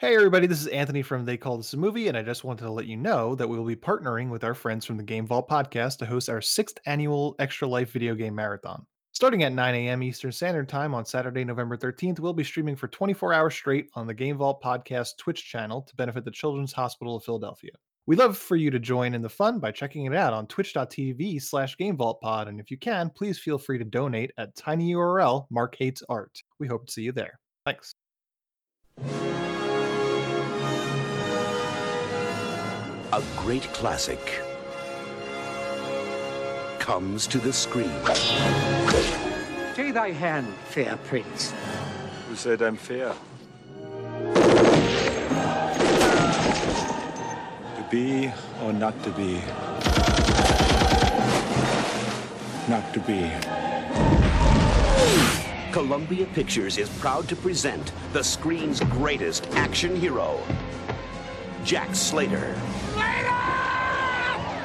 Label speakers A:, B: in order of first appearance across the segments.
A: Hey, everybody, this is Anthony from They Call This a Movie, and I just wanted to let you know that we will be partnering with our friends from the Game Vault podcast to host our sixth annual Extra Life video game marathon. Starting at 9 a.m. Eastern Standard Time on Saturday, November 13th, we'll be streaming for 24 hours straight on the Game Vault podcast Twitch channel to benefit the Children's Hospital of Philadelphia. We'd love for you to join in the fun by checking it out on twitch.tv slash gamevaultpod, and if you can, please feel free to donate at tinyurl Mark Art. We hope to see you there. Thanks.
B: A great classic comes to the screen.
C: Take thy hand, fair prince.
D: Who said I'm fair? To be or not to be? Not to be.
B: Columbia Pictures is proud to present the screen's greatest action hero, Jack Slater.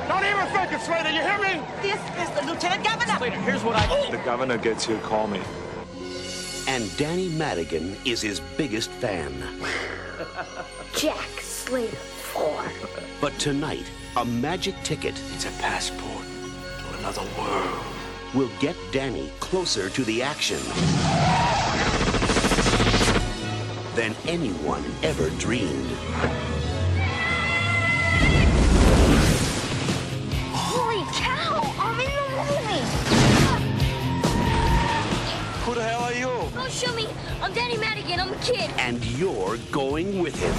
E: Don't even think it, Slater. You hear me?
F: This is the Lieutenant Governor.
E: Slater, here's what I.
D: The governor gets here, call me.
B: And Danny Madigan is his biggest fan.
G: Jack Slater 4.
B: But tonight, a magic ticket
E: It's a passport to another world.
B: will get Danny closer to the action than anyone ever dreamed.
E: You?
G: Don't shoot me! I'm Danny Madigan, I'm a kid.
B: And you're going with him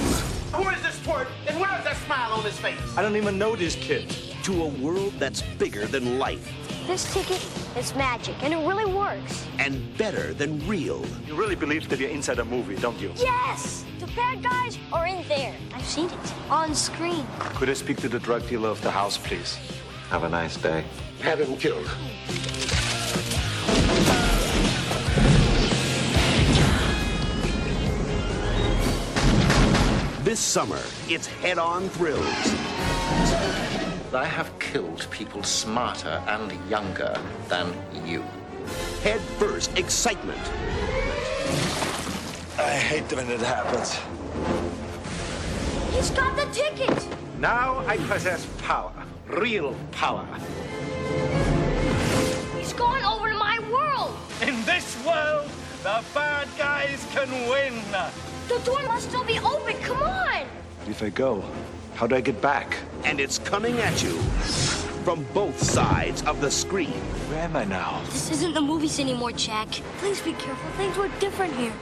E: Who is this twerp? And where's that smile on his face?
D: I don't even know these kids.
B: to a world that's bigger than life
G: This ticket is magic, and it really works.
B: and better than real.
D: You really believe that you're inside a movie, don't you?
G: Yes! The bad guys are in there. I've seen it. On screen.
D: Could I speak to the drug dealer of the house, please? Have a nice day.
E: Have him killed.
B: This summer, it's head on thrills.
H: I have killed people smarter and younger than you.
B: Head first excitement.
D: I hate when it happens.
G: He's got the ticket!
E: Now I possess power. Real power.
G: He's going over to my world!
E: In this world, the bad guys can win.
G: The door must still be open, come on!
D: If I go, how do I get back?
B: And it's coming at you from both sides of the screen.
D: Where am I now?
G: This isn't the movies anymore, Jack. Please be careful. Things were different here.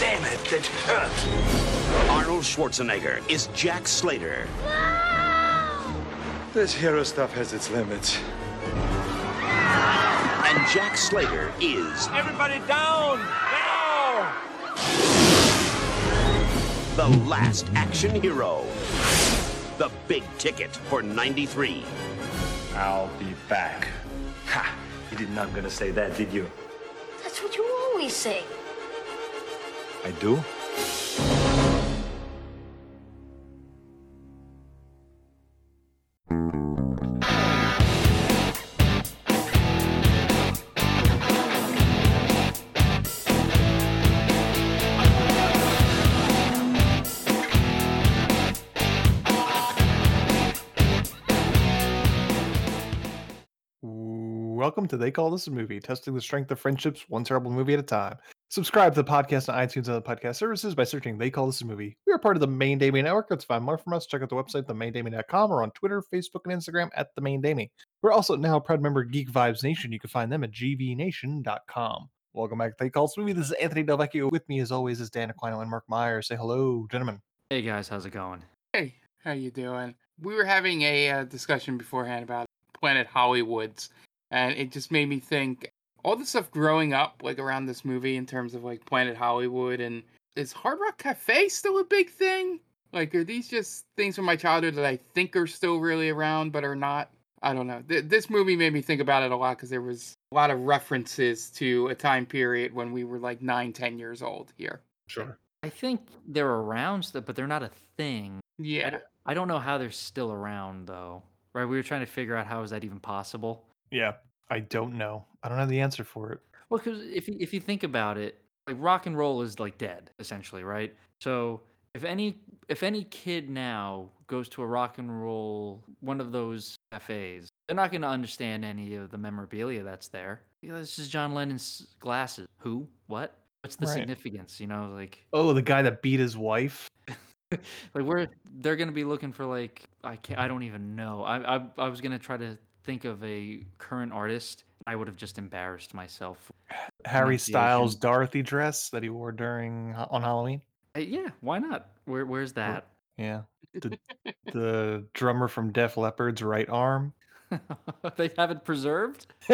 E: Damn it, that hurt.
B: Arnold Schwarzenegger is Jack Slater.
D: This hero stuff has its limits.
B: And Jack Slater is
E: Everybody down! Now!
B: the last action hero. The big ticket for 93.
D: I'll be back. Ha! You did not gonna say that, did you?
G: That's what you always say.
D: I do?
A: Welcome to They Call This a Movie, testing the strength of friendships one terrible movie at a time. Subscribe to the podcast on iTunes and other podcast services by searching They Call This a Movie. We are part of the Main Damie Network. Let's find more from us. Check out the website, themaindamie.com, or on Twitter, Facebook, and Instagram at The Main Damie. We're also now a proud member of Geek Vibes Nation. You can find them at gvnation.com. Welcome back to They Call This a Movie. This is Anthony Delvecchio. With me, as always, is Dan Aquino and Mark Meyer. Say hello, gentlemen.
I: Hey guys, how's it going?
J: Hey, how you doing? We were having a uh, discussion beforehand about Planet Hollywoods, and it just made me think all the stuff growing up, like around this movie, in terms of like Planet Hollywood, and is Hard Rock Cafe still a big thing? Like, are these just things from my childhood that I think are still really around, but are not? I don't know. Th- this movie made me think about it a lot because there was a lot of references to a time period when we were like nine, ten years old here.
A: Sure.
I: I think they're around, st- but they're not a thing.
J: Yeah.
I: I don't know how they're still around though. Right? We were trying to figure out how is that even possible.
A: Yeah, I don't know. I don't have the answer for it.
I: Well, because if you, if you think about it, like rock and roll is like dead essentially, right? So if any if any kid now goes to a rock and roll one of those cafes, they're not going to understand any of the memorabilia that's there. You know, this is John Lennon's glasses. Who? What? What's the
A: Right.
I: significance? You know, like
A: Oh, the guy that beat his wife.
I: like we're they're gonna be looking for like I can't I don't even know. I I, I was gonna try to think of a current artist. I would have just embarrassed myself.
A: Harry Styles Dorothy dress that he wore during on Halloween.
I: Uh, yeah, why not? Where where's that?
A: Yeah. The, the drummer from Def Leppard's right arm.
I: they have it preserved.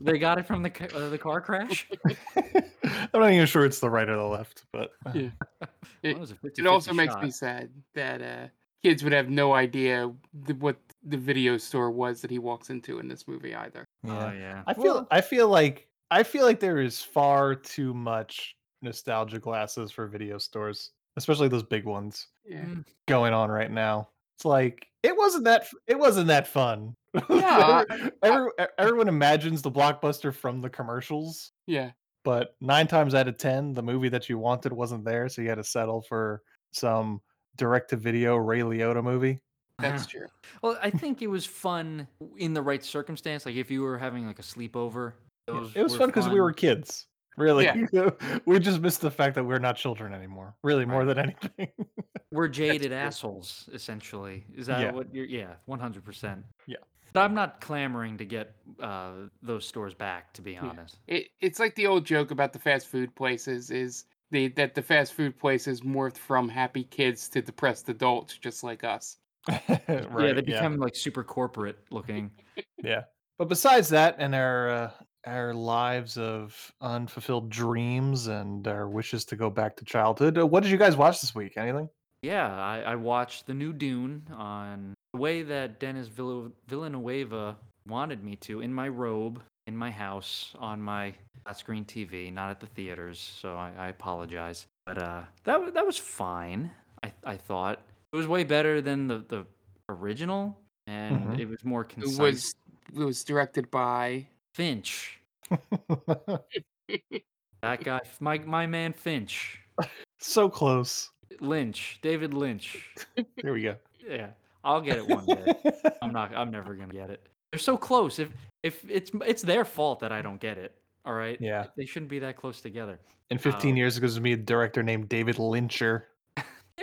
I: They got it from the ca- uh, the car crash.
A: I'm not even sure it's the right or the left, but uh,
J: Yeah. It,
I: Well, it
J: it also
I: 50-50
J: makes me sad that uh, kids would have no idea the, what the video store was that he walks into in this movie either.
A: yeah.
I: Oh yeah.
A: I feel
J: Well-
A: I feel like I feel like there is far too much nostalgia glasses for video stores, especially those big ones
J: Yeah.
I: Mm.
A: going on right now. It's like it wasn't that it wasn't that fun.
J: Yeah,
A: Every- every- everyone imagines the blockbuster from the commercials,
J: Yeah.
A: but nine times out of ten, the movie that you wanted wasn't there, so you had to settle for some direct-to-video Ray Liotta movie.
J: That's true.
I: Well, I think it was fun in the right circumstance. Like if you were having like a sleepover. Those
A: It was fun because we were kids. Really,
J: Yeah.
A: we just missed the fact that we're not children anymore. Really, more
I: Right.
A: than anything.
I: We're jaded assholes, essentially. Is that
A: Yeah.
I: what you're? Yeah, one hundred percent.
A: Yeah.
I: But I'm not clamoring to get uh, those stores back. To be honest.
J: It, it's like the old joke about the fast food places is the that the fast food places morphed from happy kids to depressed adults just like us.
A: right,
I: yeah, they become like super corporate looking.
A: yeah. But besides that, and our uh, our lives of unfulfilled dreams and our wishes to go back to childhood, uh, what did you guys watch this week? Anything?
I: Yeah, I, I watched the new Dune on the way that Dennis Vill- Villanueva wanted me to, in my robe, in my house, on my screen TV, not at the theaters. So I, I apologize. But uh, that that was fine. I I thought it was way better than the the original, and
A: Mhm.
I: it was more
J: It
I: concise.
J: was it was directed by
I: Finch, that guy, my my man Finch,
A: so close.
I: Lynch, David Lynch.
A: There we go.
I: Yeah, I'll get it one day. I'm not. I'm never gonna get it. They're so close. If if it's it's their fault that I don't get it. All right.
A: Yeah.
I: They shouldn't be that close together.
A: In 15
I: Oh.
A: years, it goes to be a director named David Lyncher.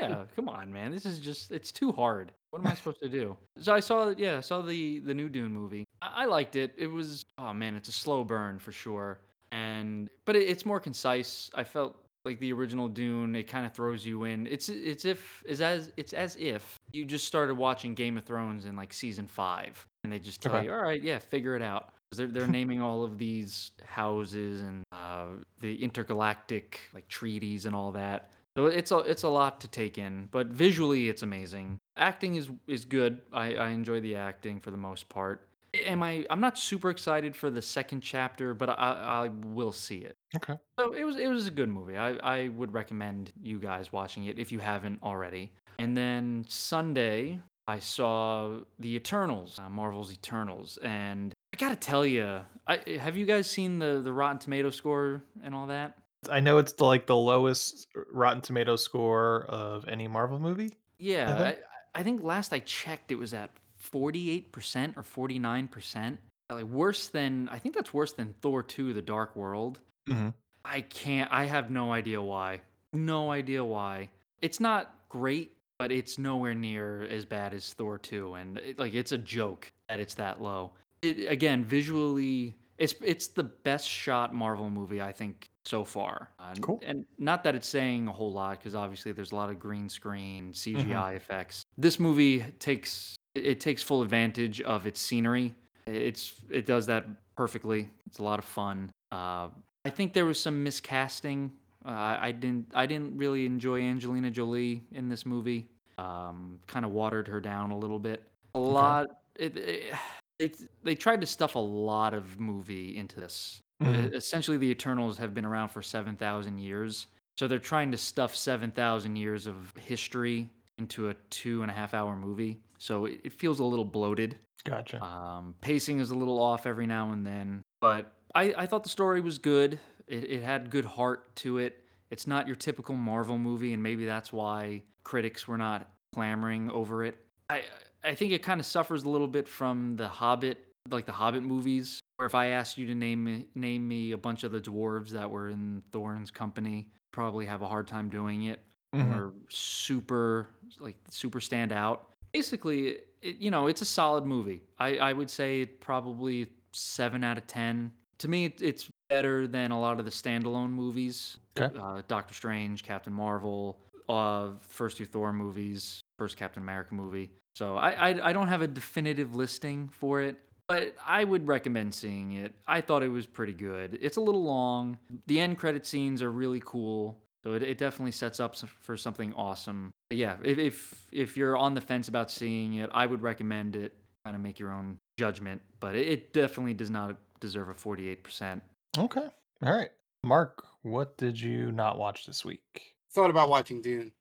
I: Yeah. come on, man. This is just. It's too hard. What am I supposed to do? So I saw. Yeah, I saw the the new Dune movie. I, I liked it. It was. Oh man, it's a slow burn for sure. And but it, it's more concise. I felt like the original Dune. It kind of throws you in. It's it's if it's as it's as if you just started watching Game of Thrones in like season five, and they just tell
A: Okay.
I: you, all right, yeah, figure it out. They're they're naming all of these houses and uh, the intergalactic like treaties and all that. So it's a it's a lot to take in, but visually it's amazing. Acting is is good. I, I enjoy the acting for the most part. Am I? I'm not super excited for the second chapter, but I I will see it.
A: Okay.
I: So it was it was a good movie. I I would recommend you guys watching it if you haven't already. And then Sunday I saw the Eternals, uh, Marvel's Eternals, and I gotta tell you, I have you guys seen the the Rotten Tomato score and all that?
A: I know it's the, like the lowest Rotten Tomato score of any Marvel movie.
I: Yeah,
A: think?
I: I, I think last I checked, it was at forty-eight percent or forty-nine percent. Like worse than I think that's worse than Thor two: The Dark World.
A: Mhm.
I: I can't. I have no idea why. No idea why. It's not great, but it's nowhere near as bad as Thor two, and it, like it's a joke that it's that low. It, again, visually, it's it's the best shot Marvel movie I think so far. Uh,
A: Cool.
I: And not that it's saying a whole lot because obviously there's a lot of green screen CGI effects. This movie takes it takes full advantage of its scenery. It's it does that perfectly. It's a lot of fun. Uh, I think there was some miscasting. Uh, I didn't I didn't really enjoy Angelina Jolie in this movie. Um, kind of watered her down a little bit. A lot. It, it, it they tried to stuff a lot of movie into this.
A: Mhm.
I: E- Essentially, the Eternals have been around for seven thousand years, so they're trying to stuff seven thousand years of history into a two and a half hour movie. So it, it feels a little bloated.
A: Gotcha.
I: Um, pacing is a little off every now and then, but I, I thought the story was good. It, it had good heart to it. It's not your typical Marvel movie, and maybe that's why critics were not clamoring over it. I I think it kind of suffers a little bit from the Hobbit, like the Hobbit movies. Or if I asked you to name me, name me a bunch of the dwarves that were in Thorin's company, probably have a hard time doing it.
A: Mhm.
I: Or super like super stand out. Basically, it, you know, it's a solid movie. I I would say probably seven out of ten. To me, it- it's better than a lot of the standalone movies.
A: Okay.
I: Uh, Doctor Strange, Captain Marvel, uh, first two Thor movies, first Captain America movie. So I, I I don't have a definitive listing for it, but I would recommend seeing it. I thought it was pretty good. It's a little long. The end credit scenes are really cool. So it, it definitely sets up for something awesome. But yeah, if, if if you're on the fence about seeing it, I would recommend it. Kind of make your own judgment, but it, it definitely does not deserve a 48%.
A: Okay. All right. Mark, what did you not watch this week?
J: Thought about watching Dune.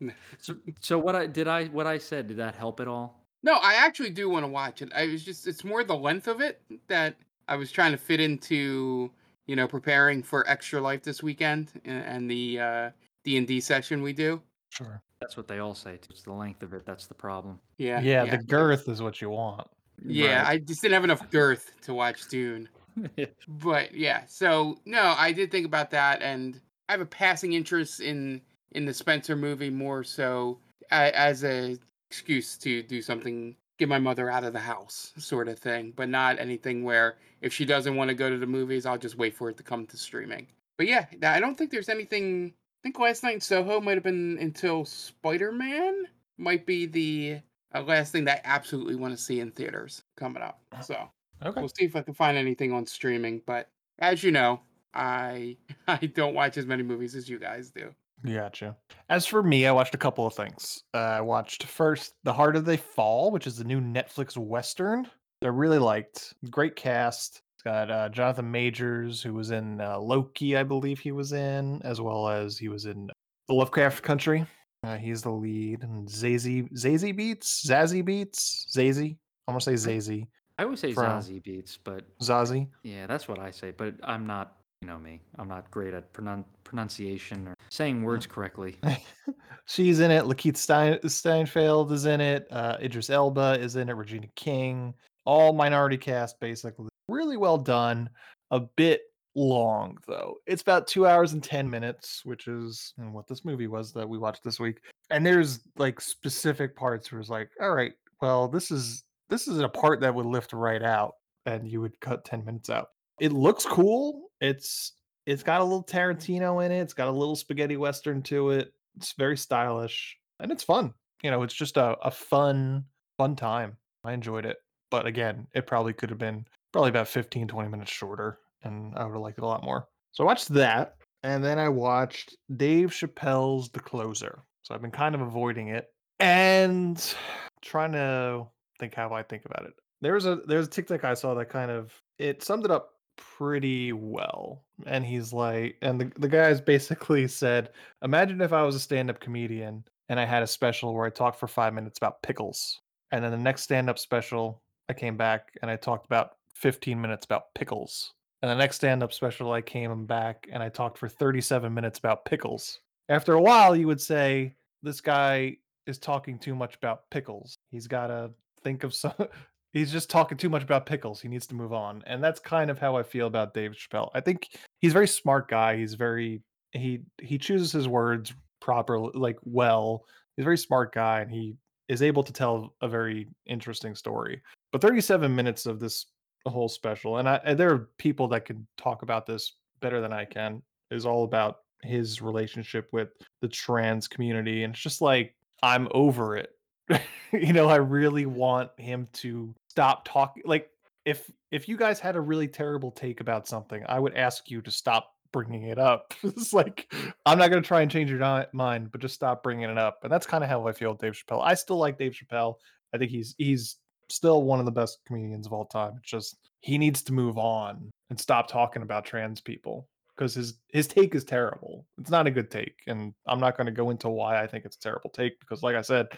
I: So, so what I did I what I said did that help at all?
J: No, I actually do want to watch it. I was just it's more the length of it that I was trying to fit into, you know, preparing for Extra Life this weekend and, and the uh D&D session we do.
A: Sure.
I: That's what they all say. It's the length of it that's the problem.
J: Yeah.
A: Yeah, the girth is what you want.
J: Yeah,
I: Right.
J: I just didn't have enough girth to watch Dune. But yeah, so no, I did think about that, and I have a passing interest in in the Spencer movie more so as a excuse to do something, get my mother out of the house, sort of thing. But not anything where if she doesn't want to go to the movies, I'll just wait for it to come to streaming. But yeah, I don't think there's anything. I think last night in Soho might have been until Spider Man might be the uh, last thing that I absolutely want to see in theaters coming up. So
A: Okay.
J: we'll see if I can find anything on streaming. But as you know, I I don't watch as many movies as you guys do.
A: Gotcha. As for me, I watched a couple of things. Uh, I watched first The Harder They Fall, which is the new Netflix Western. that I really liked. Great cast. It's got uh, Jonathan Majors, who was in uh, Loki, I believe he was in, as well as he was in The Lovecraft Country. Uh, he's the lead. And Zazie, Zazie Beetz? Zazzy Beetz? Zazie? I'm going to say Zazie.
I: I always say
A: From-
I: Zazie Beetz, but
A: Zazie.
I: yeah, that's what I say. But I'm not, you know me. I'm not great at pronun- pronunciation or saying words correctly.
A: She's in it. Lakeith Stein- Steinfeld is in it. Uh, Idris Elba is in it. Regina King. All minority cast, basically. Really well done. A bit long, though. It's about two hours and 10 minutes, which is what this movie was that we watched this week. And there's like specific parts where it's like, all right, well, this is this is a part that would lift right out, and you would cut 10 minutes out. It looks cool. It's it's got a little Tarantino in it. It's got a little spaghetti western to it. It's very stylish and it's fun. You know, it's just a, a fun, fun time. I enjoyed it. But again, it probably could have been probably about 15, 20 minutes shorter, and I would have liked it a lot more. So I watched that, and then I watched Dave Chappelle's The Closer. So I've been kind of avoiding it and trying to think how I think about it. There was a there's a TikTok I saw that kind of it summed it up pretty well. And he's like, and the, the guys basically said, Imagine if I was a stand-up comedian and I had a special where I talked for five minutes about pickles. And then the next stand-up special, I came back and I talked about 15 minutes about pickles. And the next stand-up special, I came back and I talked for 37 minutes about pickles. After a while, you would say, This guy is talking too much about pickles. He's gotta think of some he's just talking too much about pickles. He needs to move on. And that's kind of how I feel about Dave Chappelle. I think he's a very smart guy. He's very he he chooses his words properly like well. He's a very smart guy and he is able to tell a very interesting story. But 37 minutes of this whole special and I and there are people that can talk about this better than I can is all about his relationship with the trans community and it's just like I'm over it you know, I really want him to stop talking. Like, if if you guys had a really terrible take about something, I would ask you to stop bringing it up. it's like I'm not going to try and change your mind, but just stop bringing it up. And that's kind of how I feel with Dave Chappelle. I still like Dave Chappelle. I think he's he's still one of the best comedians of all time. It's just he needs to move on and stop talking about trans people because his his take is terrible. It's not a good take, and I'm not going to go into why I think it's a terrible take because, like I said,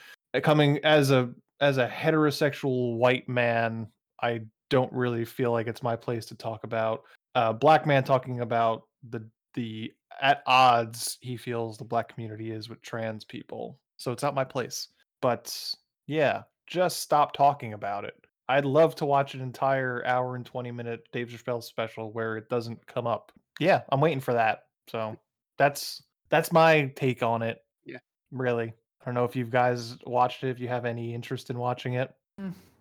A: coming as a as a heterosexual white man, I don't really feel like it's my place to talk about uh, black man talking about the the at odds he feels the black community is with trans people. So it's not my place. But yeah, just stop talking about it. I'd love to watch an entire hour and 20 minute Dave Chappelle special where it doesn't come up. Yeah, I'm waiting for that. So that's that's my take on it.
J: Yeah.
A: Really. I don't know if you guys watched it, if you have any interest in watching it.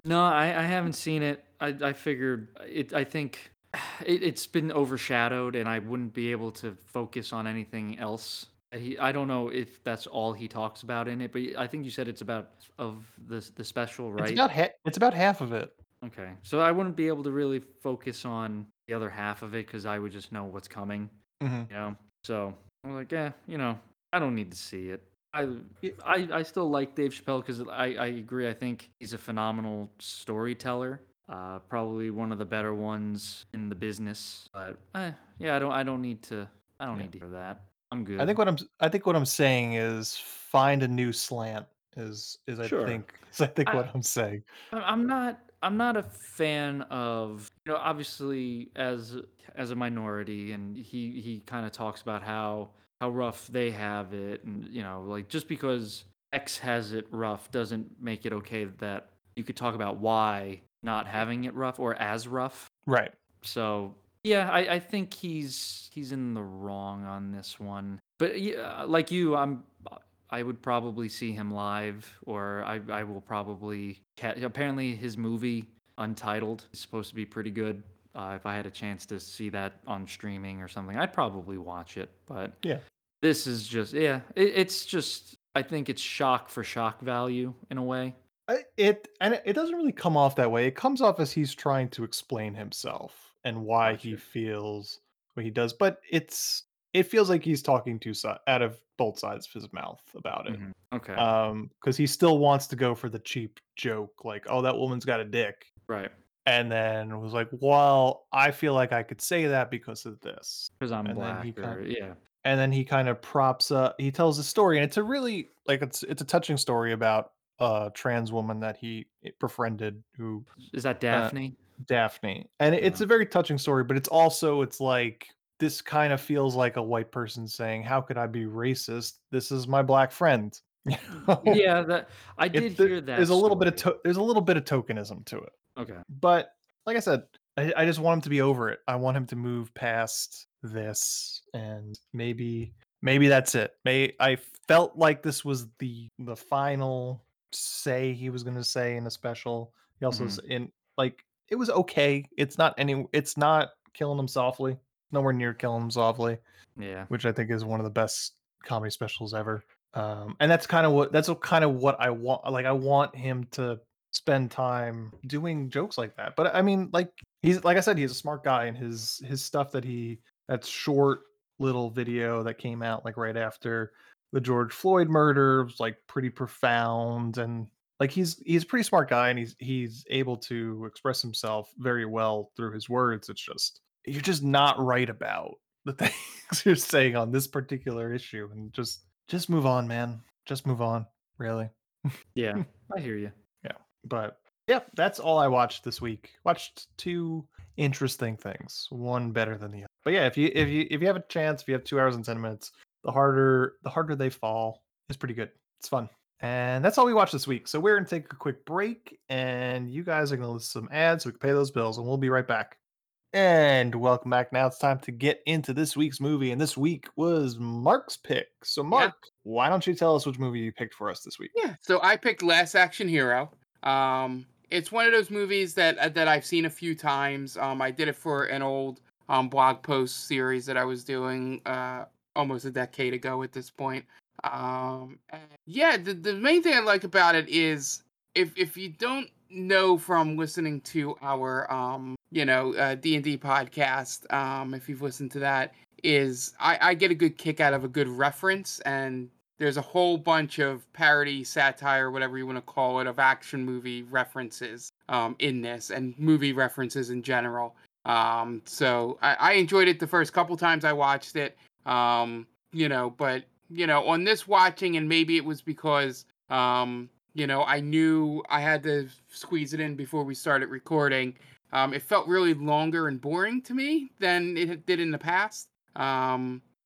I: No, I, I haven't seen it. I, I figured it. I think it, it's been overshadowed, and I wouldn't be able to focus on anything else. He, I don't know if that's all he talks about in it, but I think you said it's about of the the special, right?
A: It's about ha- it's about half of it.
I: Okay, so I wouldn't be able to really focus on the other half of it because I would just know what's coming.
A: Mhm.
I: You know, so I'm like, yeah, you know, I don't need to see it. I I, I still like Dave Chappelle because I, I agree. I think he's a phenomenal storyteller. Uh, probably one of the better ones in the business. But eh, yeah, I don't I don't need to I don't need to hear that. I'm good.
A: I think what I'm I think what I'm saying is find a new slant is is I
I: Sure.
A: think is I think
I: I-
A: what I'm saying.
I: I'm not. I'm not a fan of you know. Obviously, as as a minority, and he he kind of talks about how how rough they have it, and you know, like just because X has it rough doesn't make it okay that you could talk about why not having it rough or as rough.
A: Right.
I: So yeah, I, I think he's he's in the wrong on this one. But yeah, like you, I'm I would probably see him live, or I I will probably ca- apparently his movie Untitled is supposed to be pretty good. Uh, if I had a chance to see that on streaming or something, I'd probably watch it. But
A: Yeah.
I: this is just yeah, it, it's just I think it's shock for shock value in a way.
A: It and it, doesn't really come off that way. It comes off as he's trying to explain himself and why he feels what he does, but it's it feels like he's talking to out of both sides of his mouth about it.
I: Mhm. Okay.
A: Um, because he still wants to go for the cheap joke, like, "Oh, that woman's got a dick,"
I: right.
A: And then was like, "Well, I feel like I could say that because of this."
I: Because I'm
A: And
I: black, or
A: kind-
I: yeah.
A: and then he kind of props up he tells a story and it's a really like it's it's a touching story about a trans woman that he eh, befriended who
I: Is that uh, Daphne?
A: daphne and it- it's a very touching story but it's also it's like this kind of feels like a white person saying how could i be racist this is my black friend
I: yeah, that I did
A: there-
I: hear that.
A: there's a little bit of to- there's a little bit of tokenism to it
I: Okay.
A: but like I said, I, I just want him to be over it. I want him to move past this, and maybe maybe that's it. May I felt like this was the the final say he was going to say in a special. He also s in like it was okay. It's not any. It's not killing him softly. Nowhere near killing him softly
I: Yeah.
A: which I think is one of the best comedy specials ever. Um, and that's kind of what that's kind of what I want. Like I want him to spend time doing jokes like that. But I mean, like he's like I said, he's a smart guy, and his his stuff that he that short little video that came out like right after the George Floyd murder was like pretty profound and like he's he's a pretty smart guy and he's he's able to express himself very well through his words. It's just you're just not right about the things you're saying on this particular issue and just just move on man just move on really
I: Yeah. I hear you.
A: Yeah but yeah that's all i watched this week watched two interesting things one better than the other but yeah if you if you if you have a chance if you have two hours and 10 minutes the harder the harder they fall is pretty good it's fun and that's all we watched this week so we're gonna take a quick break and you guys are gonna listen to some ads so we can pay those bills and we'll be right back and welcome back. Now it's time to get into this week's movie. And this week was Mark's pick. So, Mark, why don't you tell us which movie you picked for us this week?
J: Yeah, so I picked Last Action Hero. Um, it's one of those movies that uh, that I've seen a few times. Um, I did it for an old um, blog post series that I was doing uh, almost a decade ago at this point. Um, yeah, the, the main thing I like about it is if if you don't know from listening to our um, you know uh, D and D podcast, um, if you've listened to that, is I, I get a good kick out of a good reference and there's a whole bunch of parody, satire, whatever you want to call it, of action movie references um, in this and movie references in general. Um, so I, I enjoyed it the first couple times I watched it. Um, you know, but you know, on this watching, and maybe it was because um, you know, I knew I had to squeeze it in before we started recording. Um, it felt really longer and boring to me than it did in the past.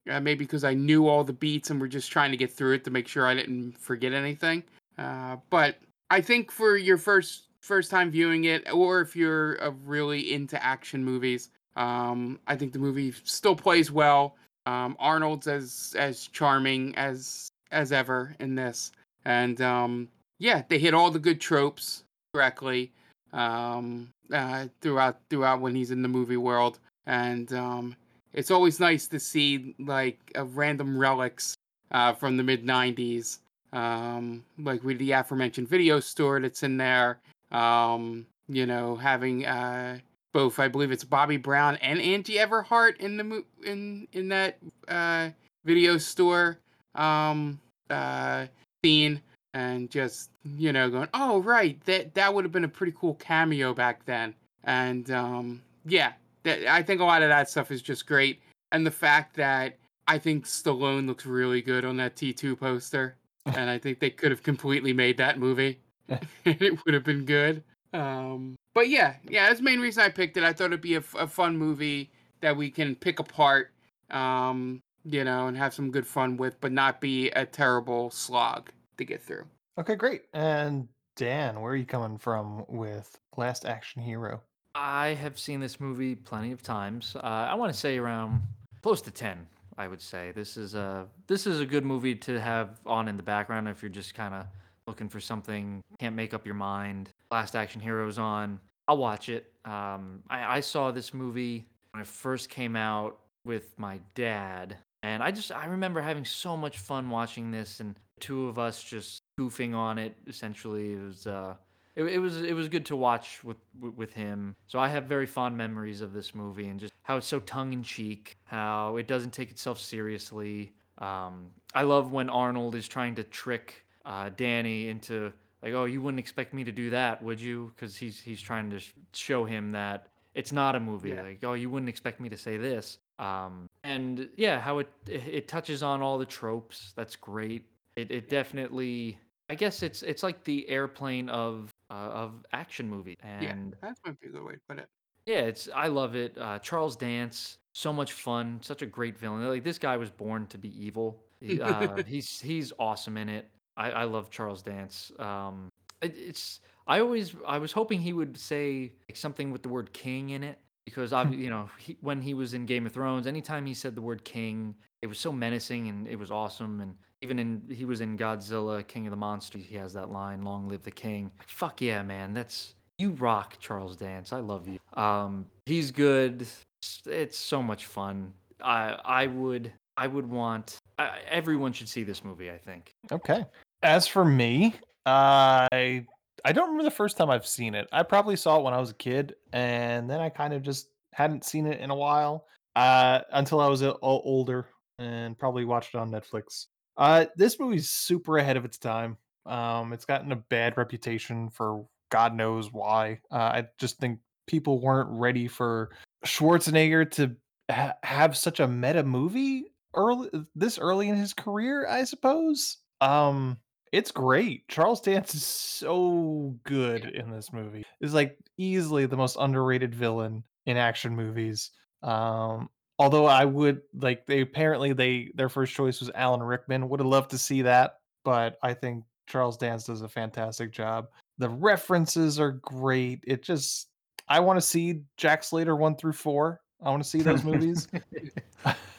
J: Uh, maybe because I knew all the beats and we're just trying to get through it to make sure I didn't forget anything. Uh, but I think for your first first time viewing it, or if you're uh, really into action movies, um, I think the movie still plays well. Um, Arnold's as as charming as as ever in this, and um, yeah, they hit all the good tropes correctly um, uh, throughout throughout when he's in the movie world, and um, it's always nice to see like a random relics uh, from the mid '90s, um, like with the aforementioned video store that's in there. Um, you know, having uh, both, I believe it's Bobby Brown and Angie Everhart in the mo- in in that uh, video store um, uh, scene, and just you know going, oh right, that that would have been a pretty cool cameo back then, and um, yeah, I think a lot of that stuff is just great, and the fact that I think Stallone looks really good on that T2 poster, and I think they could have completely made that movie. it would have been good. Um, but yeah, yeah, that's the main reason I picked it. I thought it'd be a, a fun movie that we can pick apart, um, you know, and have some good fun with, but not be a terrible slog to get through.
A: Okay, great. And Dan, where are you coming from with Last Action Hero?
I: I have seen this movie plenty of times. Uh, I want to say around close to ten. I would say this is a this is a good movie to have on in the background if you're just kind of looking for something can't make up your mind. Last Action Heroes on. I'll watch it. Um, I, I saw this movie when it first came out with my dad, and I just I remember having so much fun watching this, and two of us just goofing on it. Essentially, it was uh, it, it was it was good to watch with with him. So I have very fond memories of this movie and just how it's so tongue in cheek, how it doesn't take itself seriously. Um, I love when Arnold is trying to trick uh, Danny into like, oh, you wouldn't expect me to do that, would you? Because he's he's trying to sh- show him that it's not a movie.
J: Yeah.
I: Like, oh, you wouldn't expect me to say this. Um, and yeah, how it it it touches on all the tropes. That's great. It it definitely. I guess it's it's like the airplane of uh, of action movie, And
J: Yeah,
I: and
J: that's might be a good way to put it.
I: yeah, it's I love it. Uh, Charles Dance, so much fun, such a great villain. Like this guy was born to be evil. He, uh, he's he's awesome in it. I, I love Charles Dance. Um, it, it's I always I was hoping he would say like, something with the word king in it because I you know he, when he was in Game of Thrones, anytime he said the word king, it was so menacing and it was awesome. And even in he was in Godzilla, King of the Monsters, he has that line, "Long live the king." Fuck yeah, man, that's you rock, Charles Dance. I love you. Um, he's good. It's, it's so much fun. I I would I would want I, everyone should see this movie. I think.
A: Okay. As for me, I I don't remember the first time I've seen it. I probably saw it when I was a kid, and then I kind of just hadn't seen it in a while uh, until I was a, older and probably watched it on Netflix. Uh, this movie's super ahead of its time. Um, it's gotten a bad reputation for God knows why. Uh, I just think people weren't ready for Schwarzenegger to ha- have such a meta movie early this early in his career. I suppose. Um, it's great. Charles Dance is so good in this movie. Is like easily the most underrated villain in action movies. Um, although I would like they apparently they their first choice was Alan Rickman. Would have loved to see that, but I think Charles Dance does a fantastic job. The references are great. It just I want to see Jack Slater one through four. I want to see those movies.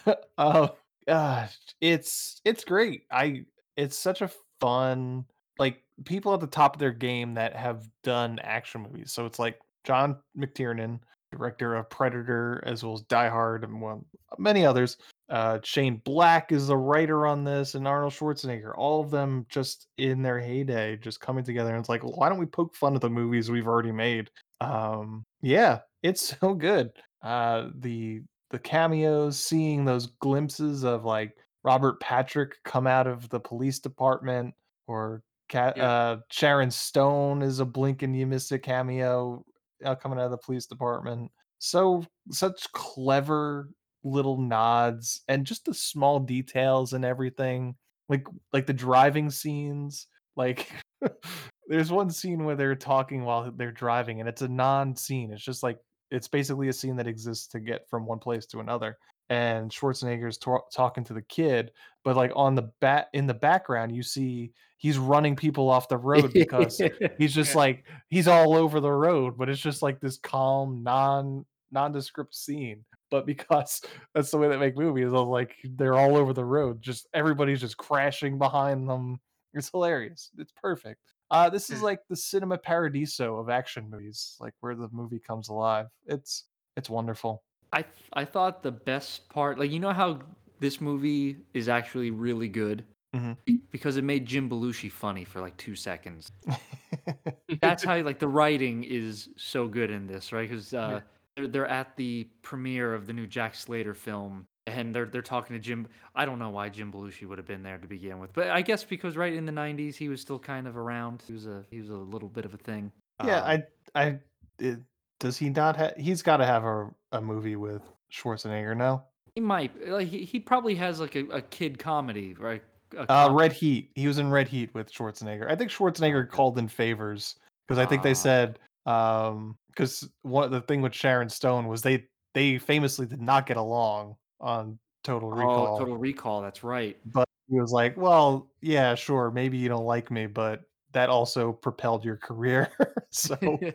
A: oh gosh, it's it's great. I it's such a fun like people at the top of their game that have done action movies. So it's like John McTiernan, director of Predator as well as Die Hard and well, many others. Uh, Shane Black is the writer on this, and Arnold Schwarzenegger. All of them just in their heyday, just coming together. And it's like, why don't we poke fun at the movies we've already made? Um, yeah, it's so good. Uh, the the cameos, seeing those glimpses of like Robert Patrick come out of the police department, or Cat,
J: Yeah.
A: uh, Sharon Stone is a blink and you miss it cameo uh, coming out of the police department. So such clever little nods and just the small details and everything, like like the driving scenes. Like there's one scene where they're talking while they're driving, and it's a non-scene. It's just like it's basically a scene that exists to get from one place to another and Schwarzenegger's tor- talking to the kid, but like on the bat in the background, you see he's running people off the road because he's just like he's all over the road, but it's just like this calm, non nondescript scene. But because that's the way they make movies, like they're all over the road, just everybody's just crashing behind them. It's hilarious. It's perfect. Uh, this is like the cinema paradiso of action movies, like where the movie comes alive. It's it's wonderful.
I: I th- I thought the best part, like you know how this movie is actually really good
A: Mhm.
I: Because it made Jim Belushi funny for like two seconds. That's how like the writing is so good in this, right? Because uh, they're, they're at the premiere of the new Jack Slater film, and they're they're talking to Jim. I don't know why Jim Belushi would have been there to begin with, but I guess because right in the '90s he was still kind of around. He was a he was a little bit of a thing.
A: Yeah,
I: Um,
A: I I it, does he not have? He's got to have a a movie with Schwarzenegger. now?
I: He might like he, he probably has like a, a kid comedy, right? A
A: uh, Red Heat. He was in Red Heat with Schwarzenegger. I think Schwarzenegger called in favors because I think they
I: Ah.
A: said um because one the thing with Sharon Stone was they they famously did not get along on Total Recall.
I: Oh, Total Recall. That's right.
A: but he was like, "Well, yeah, sure, maybe you don't like me, but that also propelled your career, so you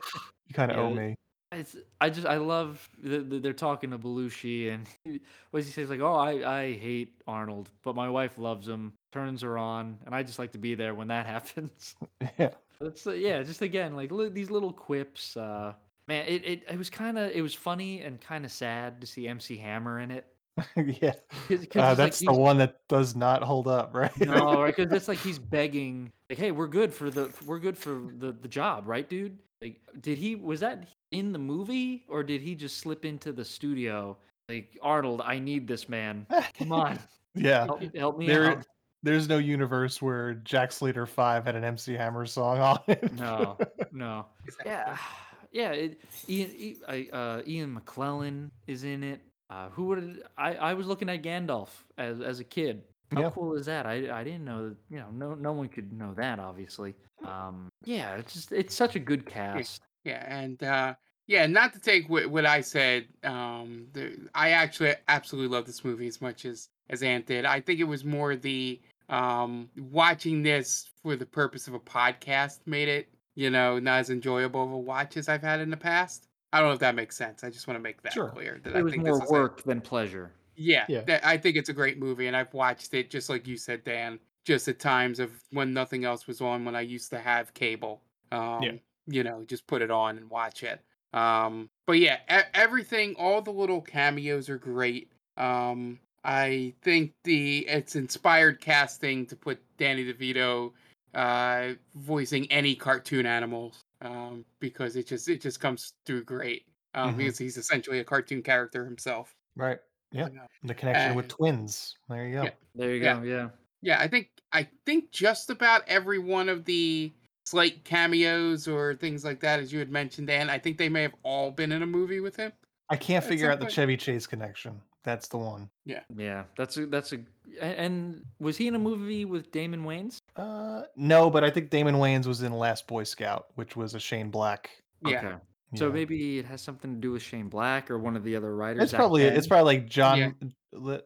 A: kind of owe me."
I: It's I just I love that they're talking to Belushi and he, what does he say? He's like, oh, I I hate Arnold, but my wife loves him. Turns her on, and I just like to be there when that happens.
A: Yeah,
I: It's uh, yeah, just again like li- these little quips. Uh, man, it it, it was kind of it was funny and kind of sad to see MC Hammer in it.
A: yeah,
I: 'cause
A: Uh,
I: he's like-
A: that's the one that does not hold up, right?
I: No, right? Because it's like he's begging, like, "Hey, we're good for the we're good for the the job, right, dude?" Like, did he was that in the movie or did he just slip into the studio? Like, Arnold, I need this man. Come on,
A: yeah.
I: help, help me
A: There,
I: out.
A: there's no universe where Jack Slater Five had an MC Hammer song on it.
I: No, no. Yeah, yeah. It, Ian I- I- uh, Ian McKellen is in it. Uh, who would I? I was looking at Gandalf as as a kid. How
A: Yeah.
I: cool is that? I I didn't know. that, You know, no no one could know that. Obviously. Um. Yeah. It's just it's such a good cast.
J: Yeah, and uh, yeah, not to take what, what I said. Um, the, I actually absolutely love this movie as much as as Ant did. I think it was more the um, watching this for the purpose of a podcast made it, you know, not as enjoyable of a watch as I've had in the past. I don't know if that makes sense. I just want to make that
A: Sure.
J: clear. That
I: It
J: I
I: was
J: think
I: more
J: this is a-
I: work than pleasure.
J: Yeah,
A: Yeah.
J: that- I think it's a great movie, and I've watched it just like you said, Dan. Just at times of when nothing else was on, when I used to have cable. Um, You know, just put it on and watch it. Um, but yeah, everything, all the little cameos are great. Um, I think the it's inspired casting to put Danny DeVito uh, voicing any cartoon animals um, because it just it just comes through great. Um,
A: Mhm.
J: Because he's essentially a cartoon character himself.
A: Right. Yeah. The connection with twins. There you go.
J: Yeah.
I: There you go. Yeah.
J: Yeah, I think I think just about every one of the slight cameos or things like that, as you had mentioned, Dan, I think they may have all been in a movie with him.
A: I can't figure out the
J: point-
A: Chevy Chase connection. That's the one.
I: Yeah. Yeah. That's a that's a. a- And was he in a movie with Damon Wayans?
A: Uh, no, but I think Damon Wayans was in Last Boy Scout, which was a Shane Black.
J: Yeah,
I: Okay. So
A: Yeah.
I: maybe it has something to do with Shane Black or one of the other writers.
A: It's
I: Zach
A: probably it's probably like John.
J: Yeah.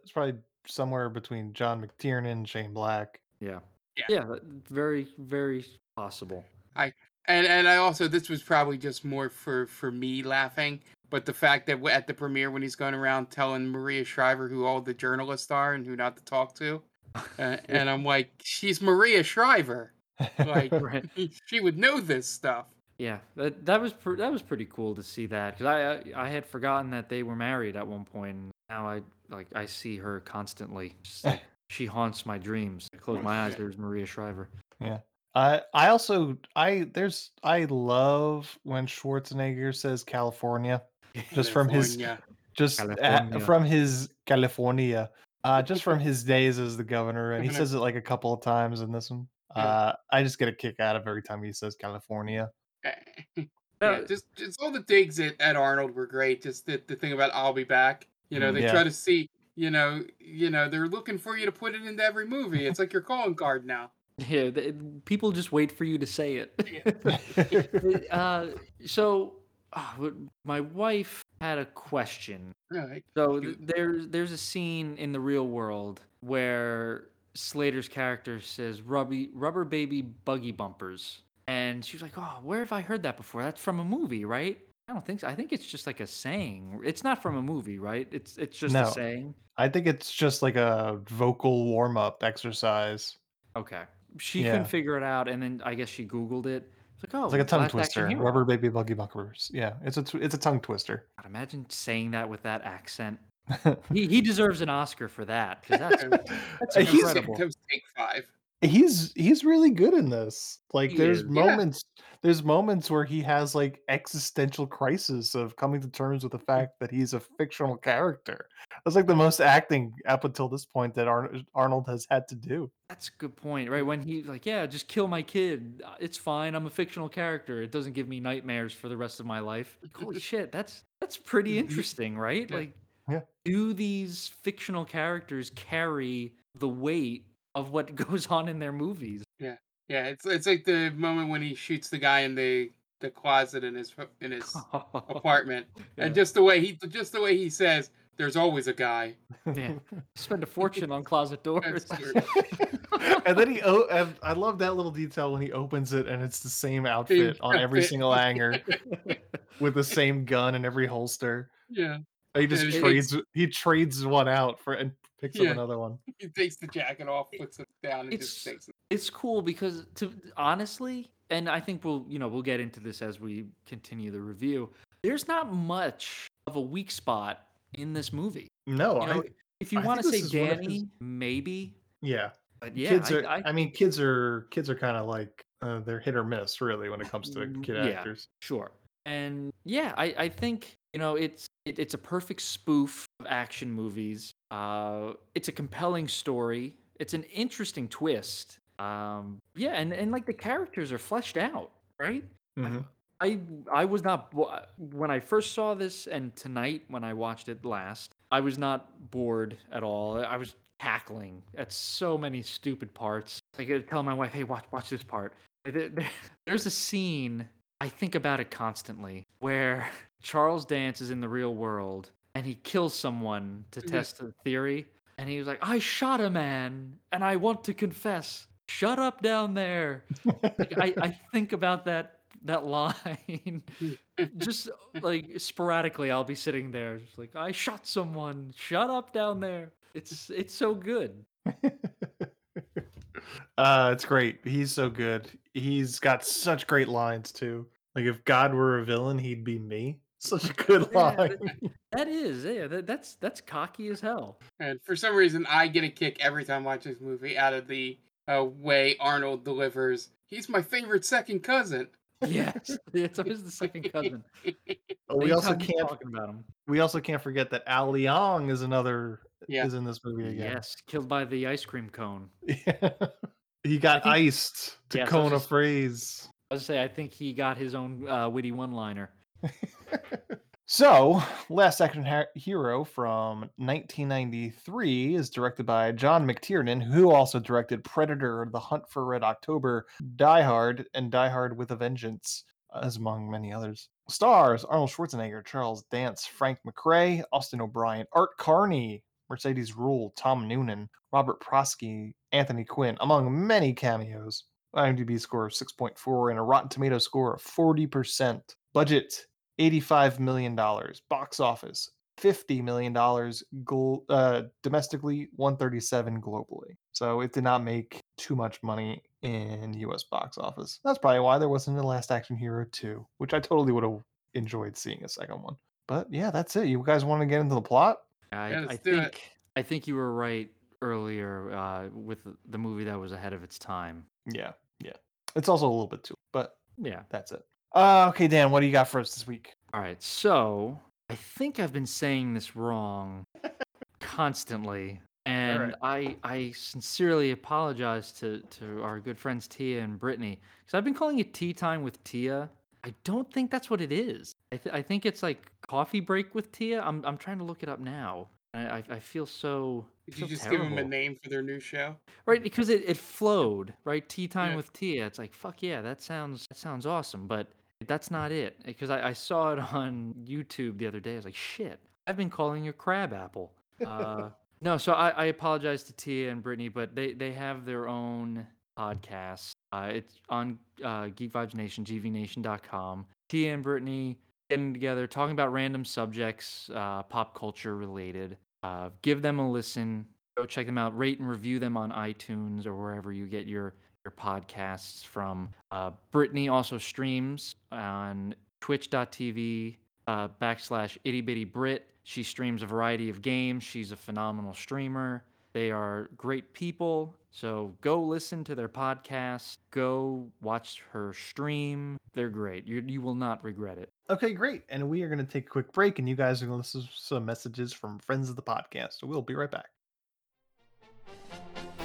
A: It's probably somewhere between John McTiernan, and Shane Black.
I: Yeah.
J: Yeah.
I: Yeah. Very very possible.
J: I and and I also this was probably just more for for me laughing, but the fact that w- at the premiere when he's going around telling Maria Shriver who all the journalists are and who not to talk to, uh, and I'm like, she's Maria Shriver, like
I: Right.
J: she would know this stuff.
I: Yeah, that that was pr- that was pretty cool to see that because I, I I had forgotten that they were married at one point. And now I like I see her constantly. Just like, she haunts my dreams. I close my eyes. There's Maria Shriver. Yeah.
A: I I also I there's I love when Schwarzenegger says California, just from his
J: California.
A: just at- from his California, uh, just from his days as the governor, and he says it like a couple of times in this one. Uh, I just get a kick out of every time he says California.
J: yeah, just just all the digs at, at Arnold were great. Just the, the thing about I'll be back. You know,
A: Mm,
J: they
A: yeah.
J: try to see. You know, you know, they're looking for you to put it into every movie. It's like your calling card now.
I: Yeah, people just wait for you to say it. uh, so what- my wife had a question.
J: Right.
I: So there's there's a scene in the real world where Slater's character says "rubber rubber baby buggy bumpers," and she was like, "Oh, where have I heard that before? That's from a movie, right?" I don't think so. I think it's just like a saying. It's not from a movie, right? It's it's just
A: No.
I: a saying.
A: I think it's just like a vocal warm up exercise.
I: Okay. She
A: Yeah.
I: couldn't figure it out, and then I guess she Googled it. It's like, oh,
A: It's like a tongue
I: Last Action
A: twister.
I: Hero.
A: Rubber baby buggy bumpers. Yeah, it's a t- it's a tongue twister.
I: God, imagine saying that with that accent. he he deserves an Oscar for that because that's that's
A: He's-
I: incredible.
J: Comes take five.
A: He's he's really good in this. Like
I: He
A: there's
I: is.
J: Yeah.
A: moments there's moments where he has like existential crisis of coming to terms with the fact that he's a fictional character. That's like the most acting up until this point that Ar- Arnold has had to do.
I: That's a good point, right? When he's like, "Yeah, just kill my kid. Uh, It's fine. I'm a fictional character. It doesn't give me nightmares for the rest of my life." Like, holy shit, that's that's pretty interesting, right?
J: Yeah.
I: Like,
A: Yeah.
I: do these fictional characters carry the weight of what goes on in their movies?
J: Yeah, yeah. it's it's like the moment when he shoots the guy in the the closet in his in his apartment,
I: Yeah.
J: and just the way he just the way he says, "There's always a guy."
I: Yeah. Spend a fortune on closet doors.
A: And then he oh and I love that little detail when he opens it and it's the same outfit on every single hanger with the same gun in every holster.
J: yeah,
A: He just
J: it
A: trades he trades one out for and picks
J: Yeah.
A: up another one.
J: he takes the jacket off, puts it down, and just
I: It's-
J: takes it.
I: it's cool because to honestly and i think we'll you know we'll get into this as we continue the review there's not much of a weak spot in this movie
A: No,
I: you know,
A: I
I: if you want to say
A: this is one of his-
I: danny maybe
A: yeah.
I: but yeah
A: kids are
I: I,
A: I, mean kids are kids are kind of like uh, they're hit or miss really when it comes to
I: Mm,
A: kid
I: yeah.
A: actors.
I: sure and yeah i i think you know it's it, it's a perfect spoof of action movies uh it's a compelling story it's an interesting twist um yeah and and like the characters are fleshed out right
A: Mhm.
I: I I was not when I first saw this and tonight when I watched it last. I was not bored at all. I was cackling at so many stupid parts. I could tell my wife, "Hey, watch watch this part." There- there- There's a scene I think about it constantly where Charles Dance is in the real world and he kills someone to
J: Mhm.
I: test a theory, and he was like, "I shot a man and I want to confess." Shut up down there. Like, I, I think about that that line just like sporadically i'll be sitting there just like i shot someone shut up down there it's it's so good
A: uh it's great. He's so good. He's got such great lines too. Like if God were a villain, he'd be me. Such a good
I: Yeah,
A: line.
I: that is yeah that, that's that's cocky as hell
J: And for some reason, I get a kick every time I watch this movie out of the uh, way Arnold delivers. He's my favorite second cousin.
I: yes it's always the second cousin
A: we also can't
I: talking about him
A: we also can't forget that Al Leong is another
J: Yeah.
A: is in this movie again.
I: yes killed by the ice cream cone
A: he got
I: think-
A: iced to
I: Yes, I was
A: cone a
I: just-
A: phrase.
I: i was say i think he got his own uh, witty one liner
A: So, Last Action Hero from 1993 is directed by John McTiernan, who also directed Predator, The Hunt for Red October, Die Hard, and Die Hard with a Vengeance, as among many others. Stars Arnold Schwarzenegger, Charles Dance, Frank McRae, Austin O'Brien, Art Carney, Mercedes Ruehl, Tom Noonan, Robert Prosky, Anthony Quinn, among many cameos. IMDb score of 6.4 and a Rotten Tomato score of 40%. Budget $85 million. Box office $50 million gl- uh, domestically, 137 globally. So it did not make too much money in US box office. That's probably why there wasn't a Last Action Hero 2, which I totally would have enjoyed seeing a second one. But yeah, that's it. You guys want to get into the plot?
I: I,
J: Yeah,
I: I
J: let's it.
I: think I think you were right earlier uh, with the- the movie that was ahead of its time.
A: Yeah, yeah. It's also a little bit too, but
I: Yeah.
A: that's it. Uh, okay, Dan, what do you got for us this week?
I: All right. So I think I've been saying this wrong constantly, and I I sincerely apologize to to our good friends Tia and Brittany because I've been calling it tea time with Tia. I don't think that's what it is. I, th- I think it's like coffee break with Tia. I'm I'm trying to look it up now. I I, I feel so.
J: Did
I: feel
J: you just give them a name for their new show?
I: Right, because it, it flowed, right? Tea time
J: Yeah.
I: with Tia. It's like, fuck yeah, that sounds that sounds awesome. But That's not it. Because I, I saw it on YouTube the other day. I was like, shit, I've been calling you crab apple. Uh, no, so I, I apologize to Tia and Brittany, but they, they have their own podcast. Uh, it's on uh, Geek Vibes Nation, gvnation.com. Tia and Brittany getting together, talking about random subjects, uh, pop culture related. Uh, give them a listen. Go check them out. Rate and review them on iTunes or wherever you get your your podcasts from. Uh, Brittany also streams on twitch.tv uh, backslash itty bitty Brit. She streams a variety of games. She's a phenomenal streamer. They are great people. So go listen to their podcast. Go watch her stream. They're great. You, you will not regret it.
A: Okay, great. And we are going to take a quick break, and you guys are going to listen to some messages from friends of the podcast. So we'll be right back.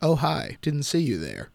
K: Oh, hi, didn't see you there.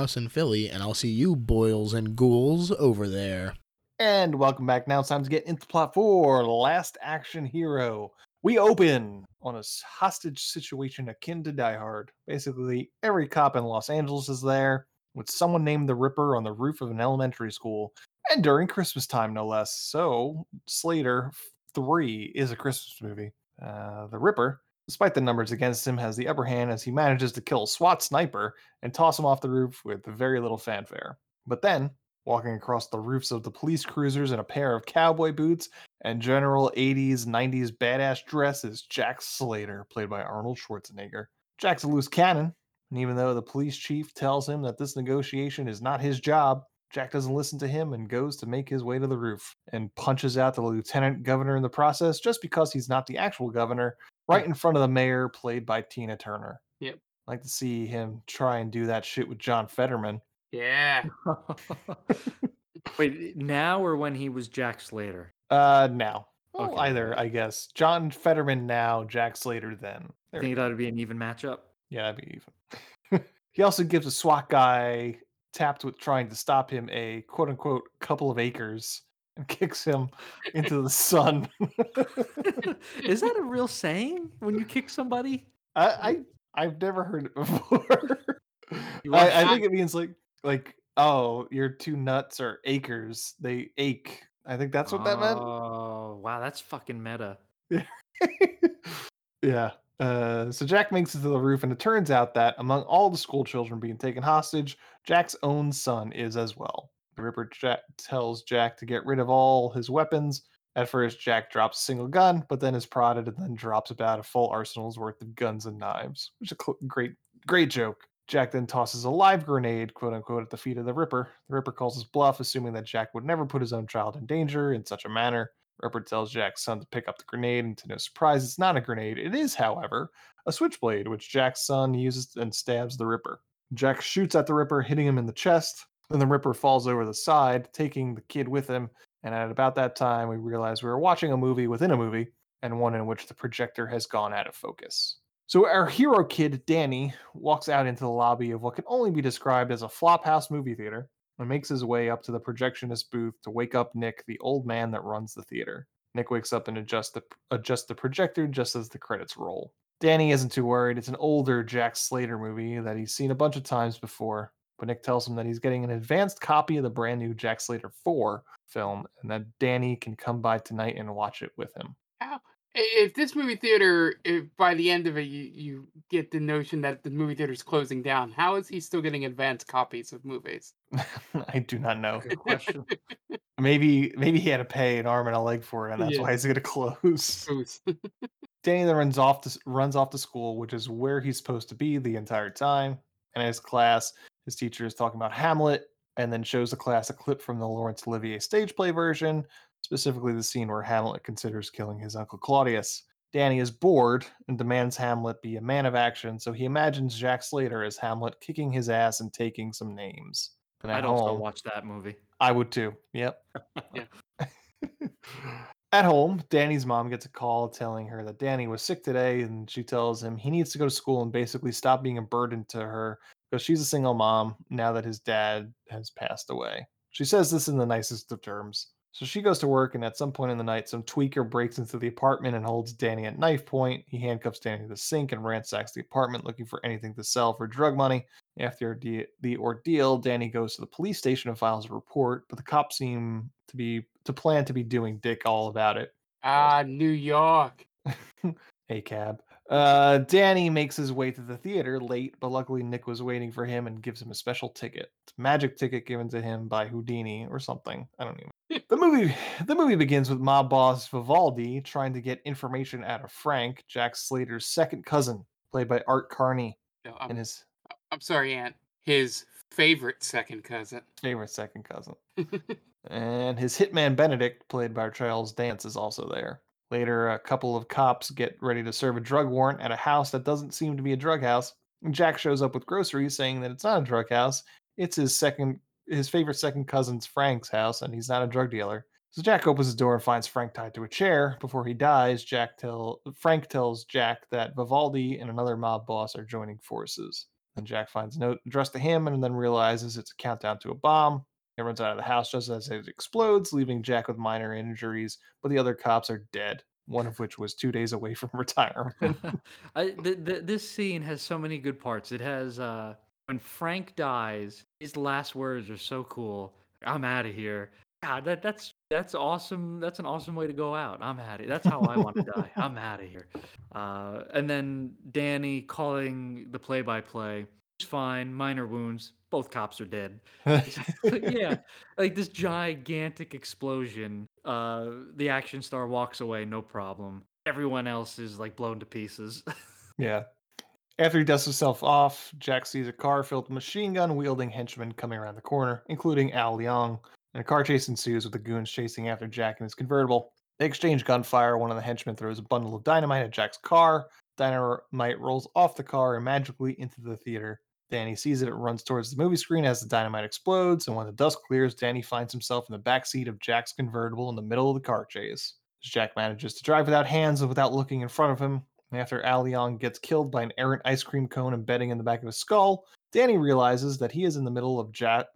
K: in Philly, and I'll see you boils and ghouls over there.
A: And welcome back. Now it's time to get into plot four Last Action Hero. We open on a hostage situation akin to Die Hard. Basically, every cop in Los Angeles is there, with someone named the Ripper on the roof of an elementary school, and during Christmas time, no less. So, Slater 3 is a Christmas movie. Uh, the Ripper despite the numbers against him, has the upper hand as he manages to kill SWAT sniper and toss him off the roof with very little fanfare. But then, walking across the roofs of the police cruisers in a pair of cowboy boots and general 80s, 90s badass dress is Jack Slater, played by Arnold Schwarzenegger. Jack's a loose cannon, and even though the police chief tells him that this negotiation is not his job, Jack doesn't listen to him and goes to make his way to the roof and punches out the lieutenant governor in the process just because he's not the actual governor right in front of the mayor, played by Tina Turner.
J: Yep.
A: I like to see him try and do that shit with John Fetterman.
J: Yeah.
I: Wait, now or when he was Jack Slater?
A: Uh, now. Well,
I: Okay.
A: either, I guess. John Fetterman now, Jack Slater then.
I: I
A: There we
I: think
A: go.
I: that'd be an even matchup.
A: Yeah, that'd be even. he also gives a SWAT guy tapped with trying to stop him a quote unquote couple of acres and kicks him into the sun.
I: Is that a real saying when you kick somebody?
A: I, I I've never heard it before. I, I think it means like like oh your two nuts are acres they ache. I think that's what that meant.
I: Oh, wow, that's fucking meta.
A: yeah. Uh, so Jack makes it to the roof, and it turns out that among all the school children being taken hostage, Jack's own son is as well. The Ripper Jack tells Jack to get rid of all his weapons. At first, Jack drops a single gun, but then is prodded and then drops about a full arsenal's worth of guns and knives, which is a cl- great, great joke. Jack then tosses a live grenade, quote unquote, at the feet of the Ripper. The Ripper calls his bluff, assuming that Jack would never put his own child in danger in such a manner. Ripper tells Jack's son to pick up the grenade, and to no surprise, it's not a grenade. It is, however, a switchblade, which Jack's son uses and stabs the Ripper. Jack shoots at the Ripper, hitting him in the chest. Then the Ripper falls over the side, taking the kid with him. And at about that time, we realize we were watching a movie within a movie, and one in which the projector has gone out of focus. So our hero kid, Danny, walks out into the lobby of what can only be described as a flophouse movie theater and makes his way up to the projectionist booth to wake up Nick, the old man that runs the theater. Nick wakes up and adjusts the adjusts the projector just as the credits roll. Danny isn't too worried. It's an older Jack Slater movie that he's seen a bunch of times before. But Nick tells him that he's getting an advanced copy of the brand new Jack Slater 4 film and that Danny can come by tonight and watch it with him.
J: If this movie theater, if by the end of it, you, you get the notion that the movie theater is closing down, how is he still getting advanced copies of movies?
A: I do not know.
I: Question.
A: Maybe maybe he had to pay an arm and a leg for it, and that's
J: Yeah.
A: why he's gonna close.
J: Close.
A: Danny then runs off to runs off to school, which is where he's supposed to be the entire time. And in his class, his teacher is talking about Hamlet, and then shows the class a clip from the Laurence Olivier stage play version, specifically the scene where Hamlet considers killing his uncle Claudius. Danny is bored and demands Hamlet be a man of action, so he imagines Jack Slater as Hamlet kicking his ass and taking some names. And at
I: I'd also
A: home-
I: watch that movie.
A: I would too. Yep.
J: Yeah.
A: At home, Danny's mom gets a call telling her that Danny was sick today, and she tells him he needs to go to school and basically stop being a burden to her because she's a single mom now that his dad has passed away. She says this in the nicest of terms. So she goes to work, and at some point in the night, some tweaker breaks into the apartment and holds Danny at knife point. He handcuffs Danny to the sink and ransacks the apartment looking for anything to sell for drug money. After the, the ordeal, Danny goes to the police station and files a report, but the cops seem to be to plan to be doing dick all about it.
J: Ah, New York.
A: A cab. Uh, Danny makes his way to the theater late, but luckily Nick was waiting for him and gives him a special ticket. Magic ticket given to him by Houdini or something. I don't even. the movie the movie begins with mob boss Vivaldi trying to get information out of Frank, Jack Slater's second cousin, played by Art Carney,
J: No, I'm,
A: and his
J: I'm sorry, Aunt. His favorite second cousin.
A: favorite second cousin. and his hitman Benedict, played by Charles Dance, is also there. Later, a couple of cops get ready to serve a drug warrant at a house that doesn't seem to be a drug house. Jack shows up with groceries, saying that it's not a drug house. It's his second, his favorite second cousin's Frank's house, and he's not a drug dealer. So Jack opens his door and finds Frank tied to a chair. Before he dies, Jack tell Frank tells Jack that Vivaldi and another mob boss are joining forces. And Jack finds a note addressed to him and then realizes it's a countdown to a bomb. He runs out of the house just as it explodes, leaving Jack with minor injuries, but the other cops are dead, one of which was two days away from retirement.
I: I, th- th- this scene has so many good parts. It has uh, when Frank dies, his last words are so cool. I'm out of here. God, that that's that's awesome. That's an awesome way to go out. I'm out of That's how I want to die. I'm out of here. Uh, and then Danny calling the play-by-play. It's fine. Minor wounds. Both cops are dead. yeah, like this gigantic explosion. Uh, the action star walks away, no problem. Everyone else is like blown to pieces.
A: yeah. After he dusts himself off, Jack sees a car filled with machine gun wielding henchmen coming around the corner, including Al Leong. And a car chase ensues with the goons chasing after Jack in his convertible. They exchange gunfire. One of the henchmen throws a bundle of dynamite at Jack's car. Dynamite rolls off the car and magically into the theater. Danny sees it, it runs towards the movie screen as the dynamite explodes, and when the dust clears, Danny finds himself in the back seat of Jack's convertible in the middle of the car chase. Jack manages to drive without hands and without looking in front of him. After Al Leong gets killed by an errant ice cream cone embedding in the back of his skull, Danny realizes that he is in the middle of Jack,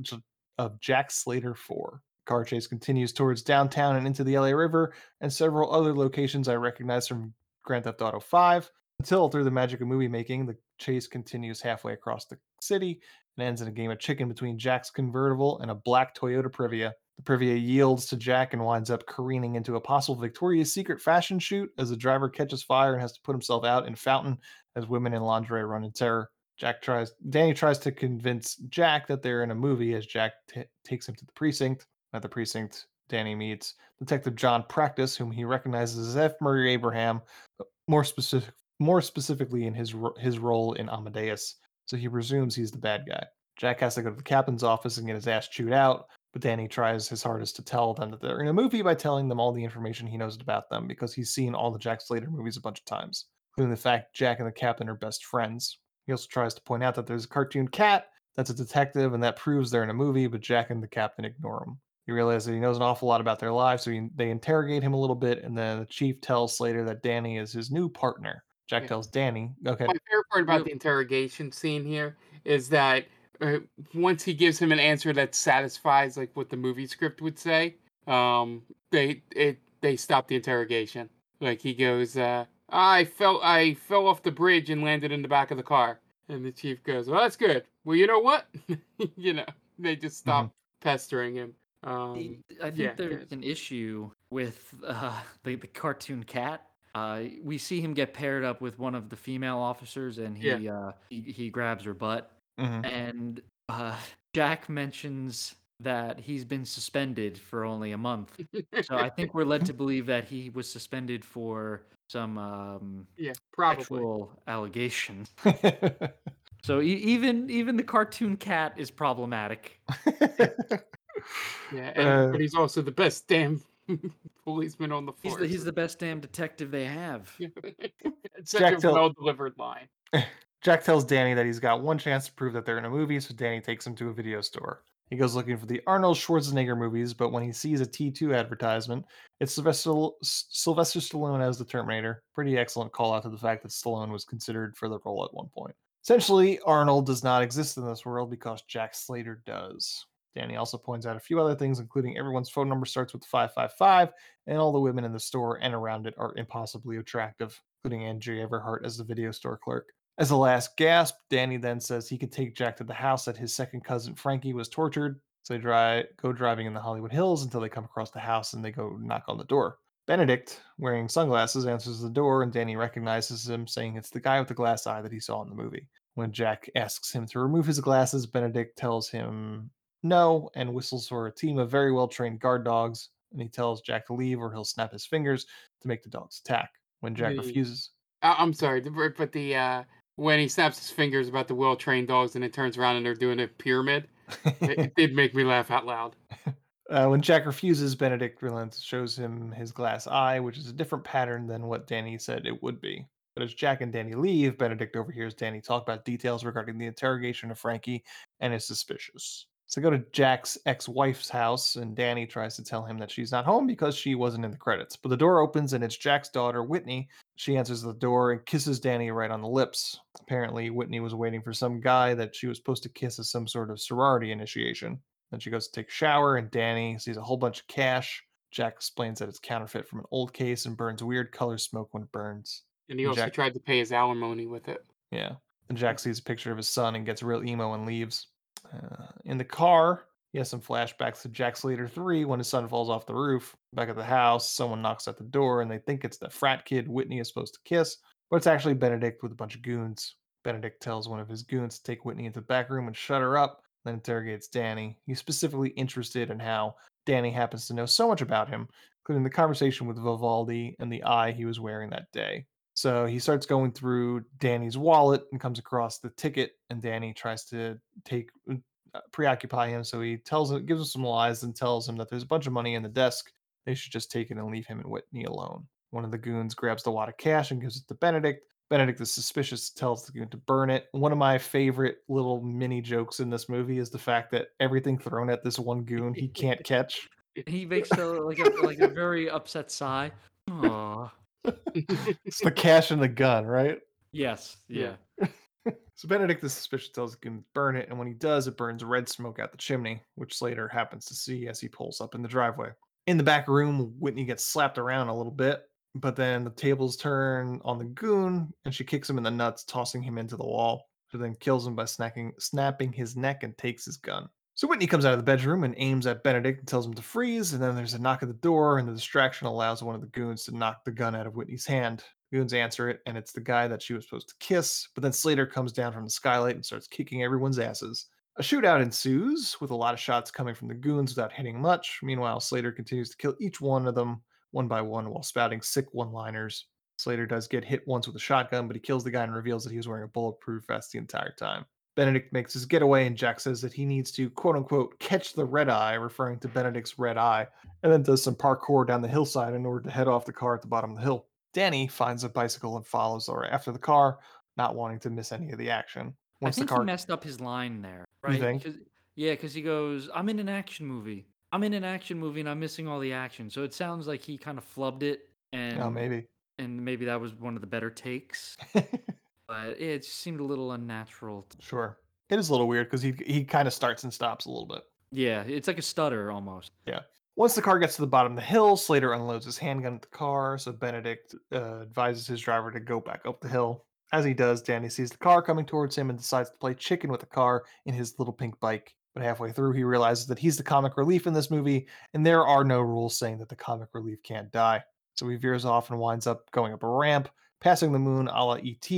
A: of Jack Slater 4. Car chase continues towards downtown and into the LA River and several other locations I recognize from Grand Theft Auto 5 until through the magic of movie making, the chase continues halfway across the city and ends in a game of chicken between Jack's convertible and a black Toyota Previa. The Previa yields to Jack and winds up careening into a possible Victoria's Secret fashion shoot as the driver catches fire and has to put himself out in fountain as women in lingerie run in terror. Jack tries, Danny tries to convince Jack that they're in a movie as Jack t- takes him to the precinct. At the precinct, Danny meets Detective John Practice, whom he recognizes as F. Murray Abraham, uh, more specific, more specifically in his ro- his role in Amadeus. So he presumes he's the bad guy. Jack has to go to the captain's office and get his ass chewed out, but Danny tries his hardest to tell them that they're in a movie by telling them all the information he knows about them because he's seen all the Jack Slater movies a bunch of times, including the fact Jack and the captain are best friends. He also tries to point out that there's a cartoon cat that's a detective and that proves they're in a movie, but Jack and the captain ignore him. He realizes that he knows an awful lot about their lives, so he, they interrogate him a little bit, and then the chief tells Slater that Danny is his new partner. Jack
J: Yeah.
A: tells Danny, okay,
J: My favorite part about the interrogation scene here is that uh, once he gives him an answer that satisfies like what the movie script would say, um, they it they stop the interrogation. Like he goes, uh, "I fell I fell off the bridge and landed in the back of the car," and the chief goes, "Well, that's good. Well, you know what? you know, they just stop pestering him." Um,
I: I think
J: yeah,
I: there's an issue with uh, the, the cartoon cat. Uh, we see him get paired up with one of the female officers, and he
J: Yeah.
I: uh, he, he grabs her butt,
A: Mhm.
I: and uh, Jack mentions that he's been suspended for only a month. So I think we're led to believe that he was suspended for some um,
J: Yeah, probably.
I: sexual allegations. So e- even even the cartoon cat is problematic.
J: Yeah, and,
A: Uh,
J: but he's also the best damn policeman on the
I: He's the, he's the best damn detective they have.
J: it's such
A: Jack
J: a
A: Till-
J: well delivered line.
A: Jack tells Danny that he's got one chance to prove that they're in a movie, so Danny takes him to a video store. He goes looking for the Arnold Schwarzenegger movies, but when he sees a T2 advertisement, it's Sylvester, Sylvester Stallone as the Terminator. Pretty excellent call out to the fact that Stallone was considered for the role at one point. Essentially, Arnold does not exist in this world because Jack Slater does. Danny also points out a few other things, including everyone's phone number starts with 555, and all the women in the store and around it are impossibly attractive, including Andrea Everhart as the video store clerk. As a last gasp, Danny then says he could take Jack to the house that his second cousin Frankie was tortured. So they dri- go driving in the Hollywood Hills until they come across the house and they go knock on the door. Benedict, wearing sunglasses, answers the door and Danny recognizes him, saying it's the guy with the glass eye that he saw in the movie. When Jack asks him to remove his glasses, Benedict tells him no and whistles for a team of very well trained guard dogs. And he tells Jack to leave or he'll snap his fingers to make the dogs attack. When Jack
J: The-
A: refuses,
J: I- I'm sorry, but the uh, when he snaps his fingers about the well trained dogs and it turns around and they're doing a pyramid, it, it did make me laugh out loud.
A: Uh, when Jack refuses, Benedict relents, shows him his glass eye, which is a different pattern than what Danny said it would be. But as Jack and Danny leave, Benedict overhears Danny talk about details regarding the interrogation of Frankie and is suspicious. So they go to Jack's ex wife's house, and Danny tries to tell him that she's not home because she wasn't in the credits. But the door opens, and it's Jack's daughter, Whitney. She answers the door and kisses Danny right on the lips. Apparently, Whitney was waiting for some guy that she was supposed to kiss as some sort of sorority initiation. Then she goes to take a shower, and Danny sees a whole bunch of cash. Jack explains that it's counterfeit from an old case and burns weird color smoke when it burns.
J: And he
A: And
J: also
A: Jack-
J: tried to pay his alimony with it.
A: Yeah. And Jack sees a picture of his son and gets real emo and leaves. Uh, in the car, he has some flashbacks to Jack Slater 3 when his son falls off the roof. Back at the house, someone knocks at the door and they think it's the frat kid Whitney is supposed to kiss, but it's actually Benedict with a bunch of goons. Benedict tells one of his goons to take Whitney into the back room and shut her up, then interrogates Danny. He's specifically interested in how Danny happens to know so much about him, including the conversation with Vivaldi and the eye he was wearing that day. So he starts going through Danny's wallet and comes across the ticket, and Danny tries to take uh, preoccupy him. So he tells him, gives him some lies, and tells him that there's a bunch of money in the desk. They should just take it and leave him and Whitney alone. One of the goons grabs the wad of cash and gives it to Benedict. Benedict is suspicious, tells the goon to burn it. One of my favorite little mini jokes in this movie is the fact that everything thrown at this one goon he can't catch.
I: He makes a, like a like a very upset sigh. Aww.
A: It's the cash and the gun, right?
I: Yes. Yeah.
A: So Benedict the suspicious, tells goon to burn it, and when he does, it burns red smoke out the chimney, which Slater happens to see as he pulls up in the driveway. In the back room, Whitney gets slapped around a little bit, but then the tables turn on the goon, and she kicks him in the nuts, tossing him into the wall. She then kills him by snacking, snapping his neck and takes his gun. So Whitney comes out of the bedroom and aims at Benedict and tells him to freeze, and then there's a knock at the door, and the distraction allows one of the goons to knock the gun out of Whitney's hand. Goons answer it, and it's the guy that she was supposed to kiss, but then Slater comes down from the skylight and starts kicking everyone's asses. A shootout ensues, with a lot of shots coming from the goons without hitting much. Meanwhile, Slater continues to kill each one of them one by one while spouting sick one liners. Slater does get hit once with a shotgun, but he kills the guy and reveals that he was wearing a bulletproof vest the entire time. Benedict makes his getaway, and Jack says that he needs to quote unquote catch the red eye, referring to Benedict's red eye, and then does some parkour down the hillside in order to head off the car at the bottom of the hill. Danny finds a bicycle and follows her after the car, not wanting to miss any of the action.
I: I
A: Once the
I: think
A: car
I: he messed up his line there. Right?
A: think?
I: 'Cause- yeah, because he goes, "I'm in an action movie. I'm in an action movie, and I'm missing all the action." So it sounds like he kind of flubbed it, oh, and
A: Oh, maybe.
I: and maybe that was one of the better takes. but it just seemed a little unnatural.
A: Sure. It is a little weird because he he kind of starts and stops a little bit.
I: Yeah, it's like a stutter almost.
A: Yeah. Once the car gets to the bottom of the hill, Slater unloads his handgun at the car, so Benedict uh, advises his driver to go back up the hill. As he does, Danny sees the car coming towards him and decides to play chicken with the car in his little pink bike. But halfway through, he realizes that he's the comic relief in this movie, and there are no rules saying that the comic relief can't die. So he veers off and winds up going up a ramp, passing the moon a la ET,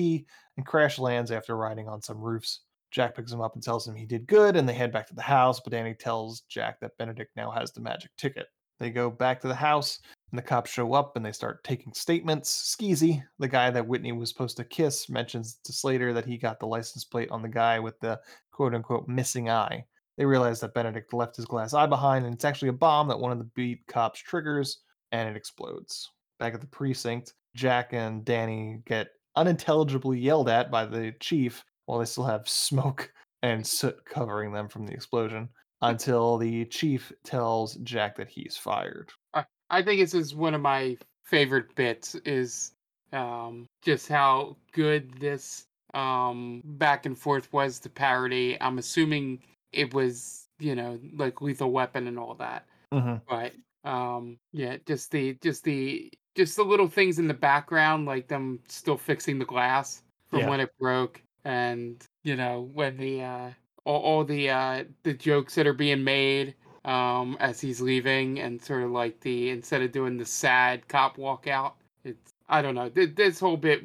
A: and crash lands after riding on some roofs. Jack picks him up and tells him he did good, and they head back to the house. But Danny tells Jack that Benedict now has the magic ticket. They go back to the house, and the cops show up and they start taking statements. Skeezy, the guy that Whitney was supposed to kiss, mentions to Slater that he got the license plate on the guy with the quote unquote missing eye. They realize that Benedict left his glass eye behind, and it's actually a bomb that one of the beat cops triggers, and it explodes. Back at the precinct, Jack and Danny get unintelligibly yelled at by the chief while they still have smoke and soot covering them from the explosion until the chief tells Jack that he's fired.
J: I, think this is one of my favorite bits is um, just how good this um, back and forth was to parody. I'm assuming it was, you know, like Lethal Weapon and all that.
A: Mhm.
J: But um, yeah, just the just the just the little things in the background, like them still fixing the glass from
A: Yeah.
J: when it broke, and you know when the uh, all, all the uh, the jokes that are being made um, as he's leaving, and sort of like the instead of doing the sad cop walkout, it's I don't know. Th- This whole bit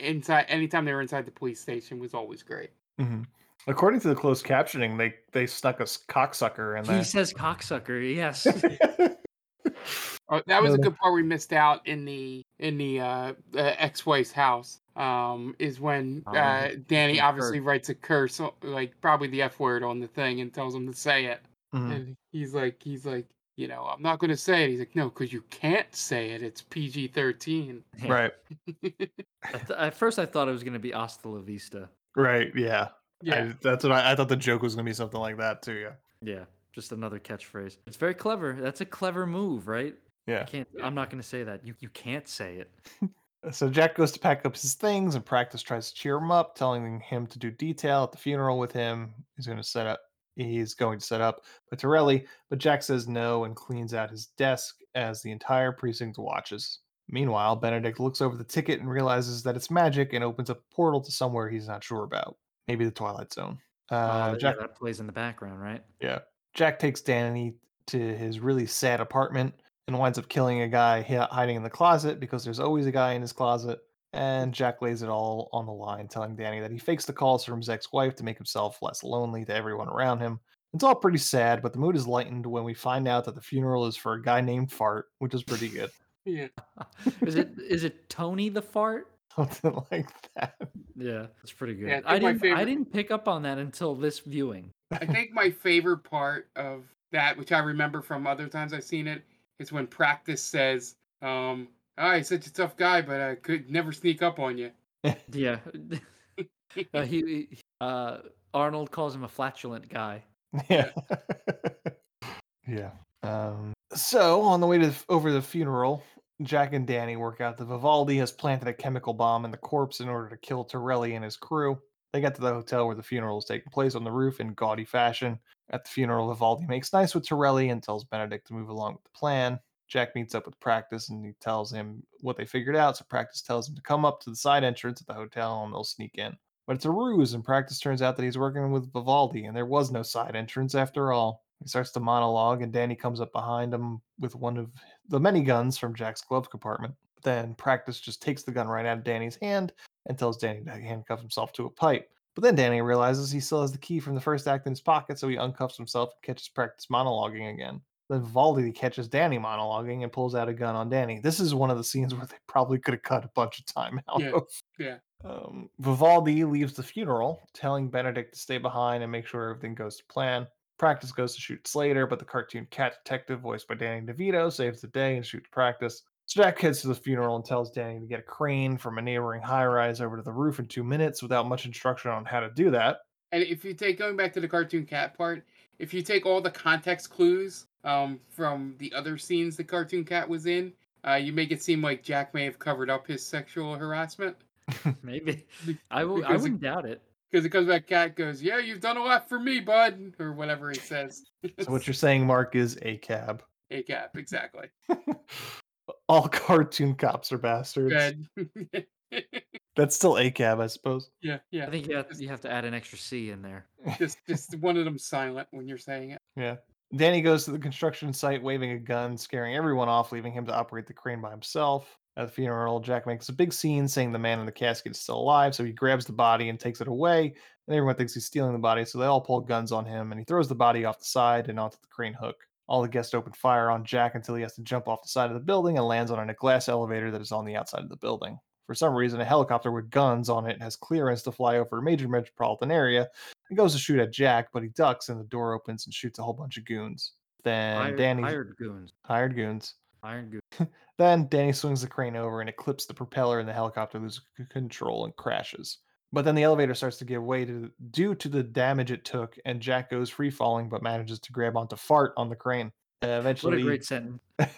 J: inside, anytime they were inside the police station, was always great.
A: Mhm. According to the closed captioning, they they stuck a s- cocksucker in there.
I: He says cocksucker. Yes.
J: Oh, that was a good part we missed out in the in the uh, uh, ex-wife's house. Um, is when
I: Oh,
J: uh, Danny obviously
I: cursed.
J: writes a curse, like probably the F word on the thing, and tells him to say it.
A: Mhm.
J: And he's like, he's like, you know, I'm not going to say it. He's like, no, because you can't say it. It's PG-13.
A: Right.
I: At, th- at first, I thought it was going to be Hasta la Vista.
A: Right. Yeah.
J: Yeah.
A: I, that's what I, I thought the joke was gonna be something like that too. Yeah.
I: Yeah, just another catchphrase. It's very clever. That's a clever move, right?
A: Yeah.
I: I can't. I'm not going to say that. You you can't say it.
A: So Jack goes to pack up his things, and Practice tries to cheer him up, telling him to do detail at the funeral with him. He's going to set up. He's going to set up with Torelli, but Jack says no and cleans out his desk as the entire precinct watches. Meanwhile, Benedict looks over the ticket and realizes that it's magic and opens up a portal to somewhere he's not sure about. Maybe the Twilight Zone.
I: Oh,
A: Uh,
I: that-
A: Jack
I: yeah, that plays in the background, right?
A: Yeah. Jack takes Danny to his really sad apartment and winds up killing a guy hiding in the closet because there's always a guy in his closet. Hmm. And Jack lays it all on the line, telling Danny that he fakes the calls from his ex wife to make himself less lonely to everyone around him. It's all pretty sad, but the mood is lightened when we find out that the funeral is for a guy named Fart, which is pretty good.
J: Yeah.
I: Is it is it Tony the fart?
A: Something like that.
I: Yeah, that's pretty good.
J: Yeah, I
I: I, didn't. I didn't pick up on that until this viewing.
J: I think my favorite part of that, which I remember from other times I've seen it, is when Practice says, um, oh, he's such a tough guy, but I could never sneak up on you.
I: Yeah. uh, he, he- uh, Arnold calls him a flatulent guy.
A: Yeah. yeah. Um, so on the way to the, over the funeral, Jack and Danny work out that Vivaldi has planted a chemical bomb in the corpse in order to kill Torelli and his crew. They get to the hotel where the funeral is taking place on the roof in gaudy fashion. At the funeral, Vivaldi makes nice with Torelli and tells Benedict to move along with the plan. Jack meets up with Practice and he tells him what they figured out. So Practice tells him to come up to the side entrance at the hotel and they'll sneak in. But it's a ruse, and Practice turns out that he's working with Vivaldi, and there was no side entrance after all. He starts to monologue, and Danny comes up behind him with one of the many guns from Jack's glove compartment. Then Practice just takes the gun right out of Danny's hand and tells Danny to handcuff himself to a pipe. But then Danny realizes he still has the key from the first act in his pocket, so he uncuffs himself and catches Practice monologuing again. Then Vivaldi catches Danny monologuing and pulls out a gun on Danny. This is one of the scenes where they probably could have cut a bunch of time out
J: Yeah.
A: of.
J: Yeah.
A: Um, Vivaldi leaves the funeral, telling Benedict to stay behind and make sure everything goes to plan. Practice goes to shoot Slater, but the cartoon cat detective, voiced by Danny DeVito, saves the day and shoots Practice. So Jack heads to the funeral and tells Danny to get a crane from a neighboring high rise over to the roof in two minutes without much instruction on how to do that.
J: And if you take going back to the cartoon cat part, if you take all the context clues um, from the other scenes the cartoon cat was in, uh, you make it seem like Jack may have covered up his sexual harassment.
I: Maybe. I w- I
J: Because it-
I: wouldn't doubt it.
J: Because it comes back, cat goes, "Yeah, you've done a lot for me, bud," or whatever he says.
A: So what you're saying, Mark, is a cab.
J: A cap, exactly.
A: All cartoon cops are bastards.
J: Good.
A: That's still a cab, I suppose.
J: yeah, yeah.
I: I think you have, you have to add an extra C in there.
J: just just one of them silent when you're saying it.
A: Yeah. Danny goes to the construction site waving a gun, scaring everyone off, leaving him to operate the crane by himself. At the funeral, Jack makes a big scene saying the man in the casket is still alive, so he grabs the body and takes it away, and everyone thinks he's stealing the body, so they all pull guns on him, and he throws the body off the side and onto the crane hook. All the guests open fire on Jack until he has to jump off the side of the building and lands on a glass elevator that is on the outside of the building. For some reason, a helicopter with guns on it has clearance to fly over a major metropolitan area and goes to shoot at Jack, but he ducks and the door opens and shoots a whole bunch of goons. Then
I: Hired,
A: Danny
I: hired goons.
A: hired goons.
I: Hired goons.
A: Then Danny swings the crane over and it clips the propeller, and the helicopter loses control and crashes. But then the elevator starts to give way to, due to the damage it took, and Jack goes free falling but manages to grab onto Fart on the crane. Uh,
I: What
A: eventually,
I: a great sentence.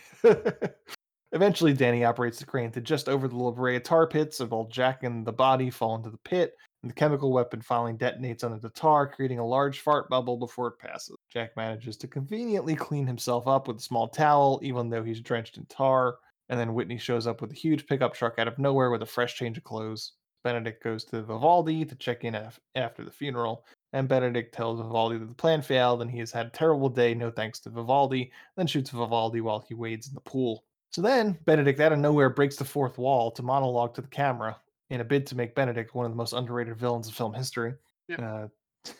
A: Eventually, Danny operates the crane to just over the La Brea tar pits, and while Jack and the body fall into the pit, and the chemical weapon finally detonates under the tar, creating a large fart bubble before it passes. Jack manages to conveniently clean himself up with a small towel, even though he's drenched in tar. And then Whitney shows up with a huge pickup truck out of nowhere with a fresh change of clothes. Benedict goes to Vivaldi to check in af- after the funeral, and Benedict tells Vivaldi that the plan failed and he has had a terrible day, no thanks to Vivaldi, then shoots Vivaldi while he wades in the pool. So then, Benedict out of nowhere breaks the fourth wall to monologue to the camera in a bid to make Benedict one of the most underrated villains of film history.
J: Yep.
A: Uh,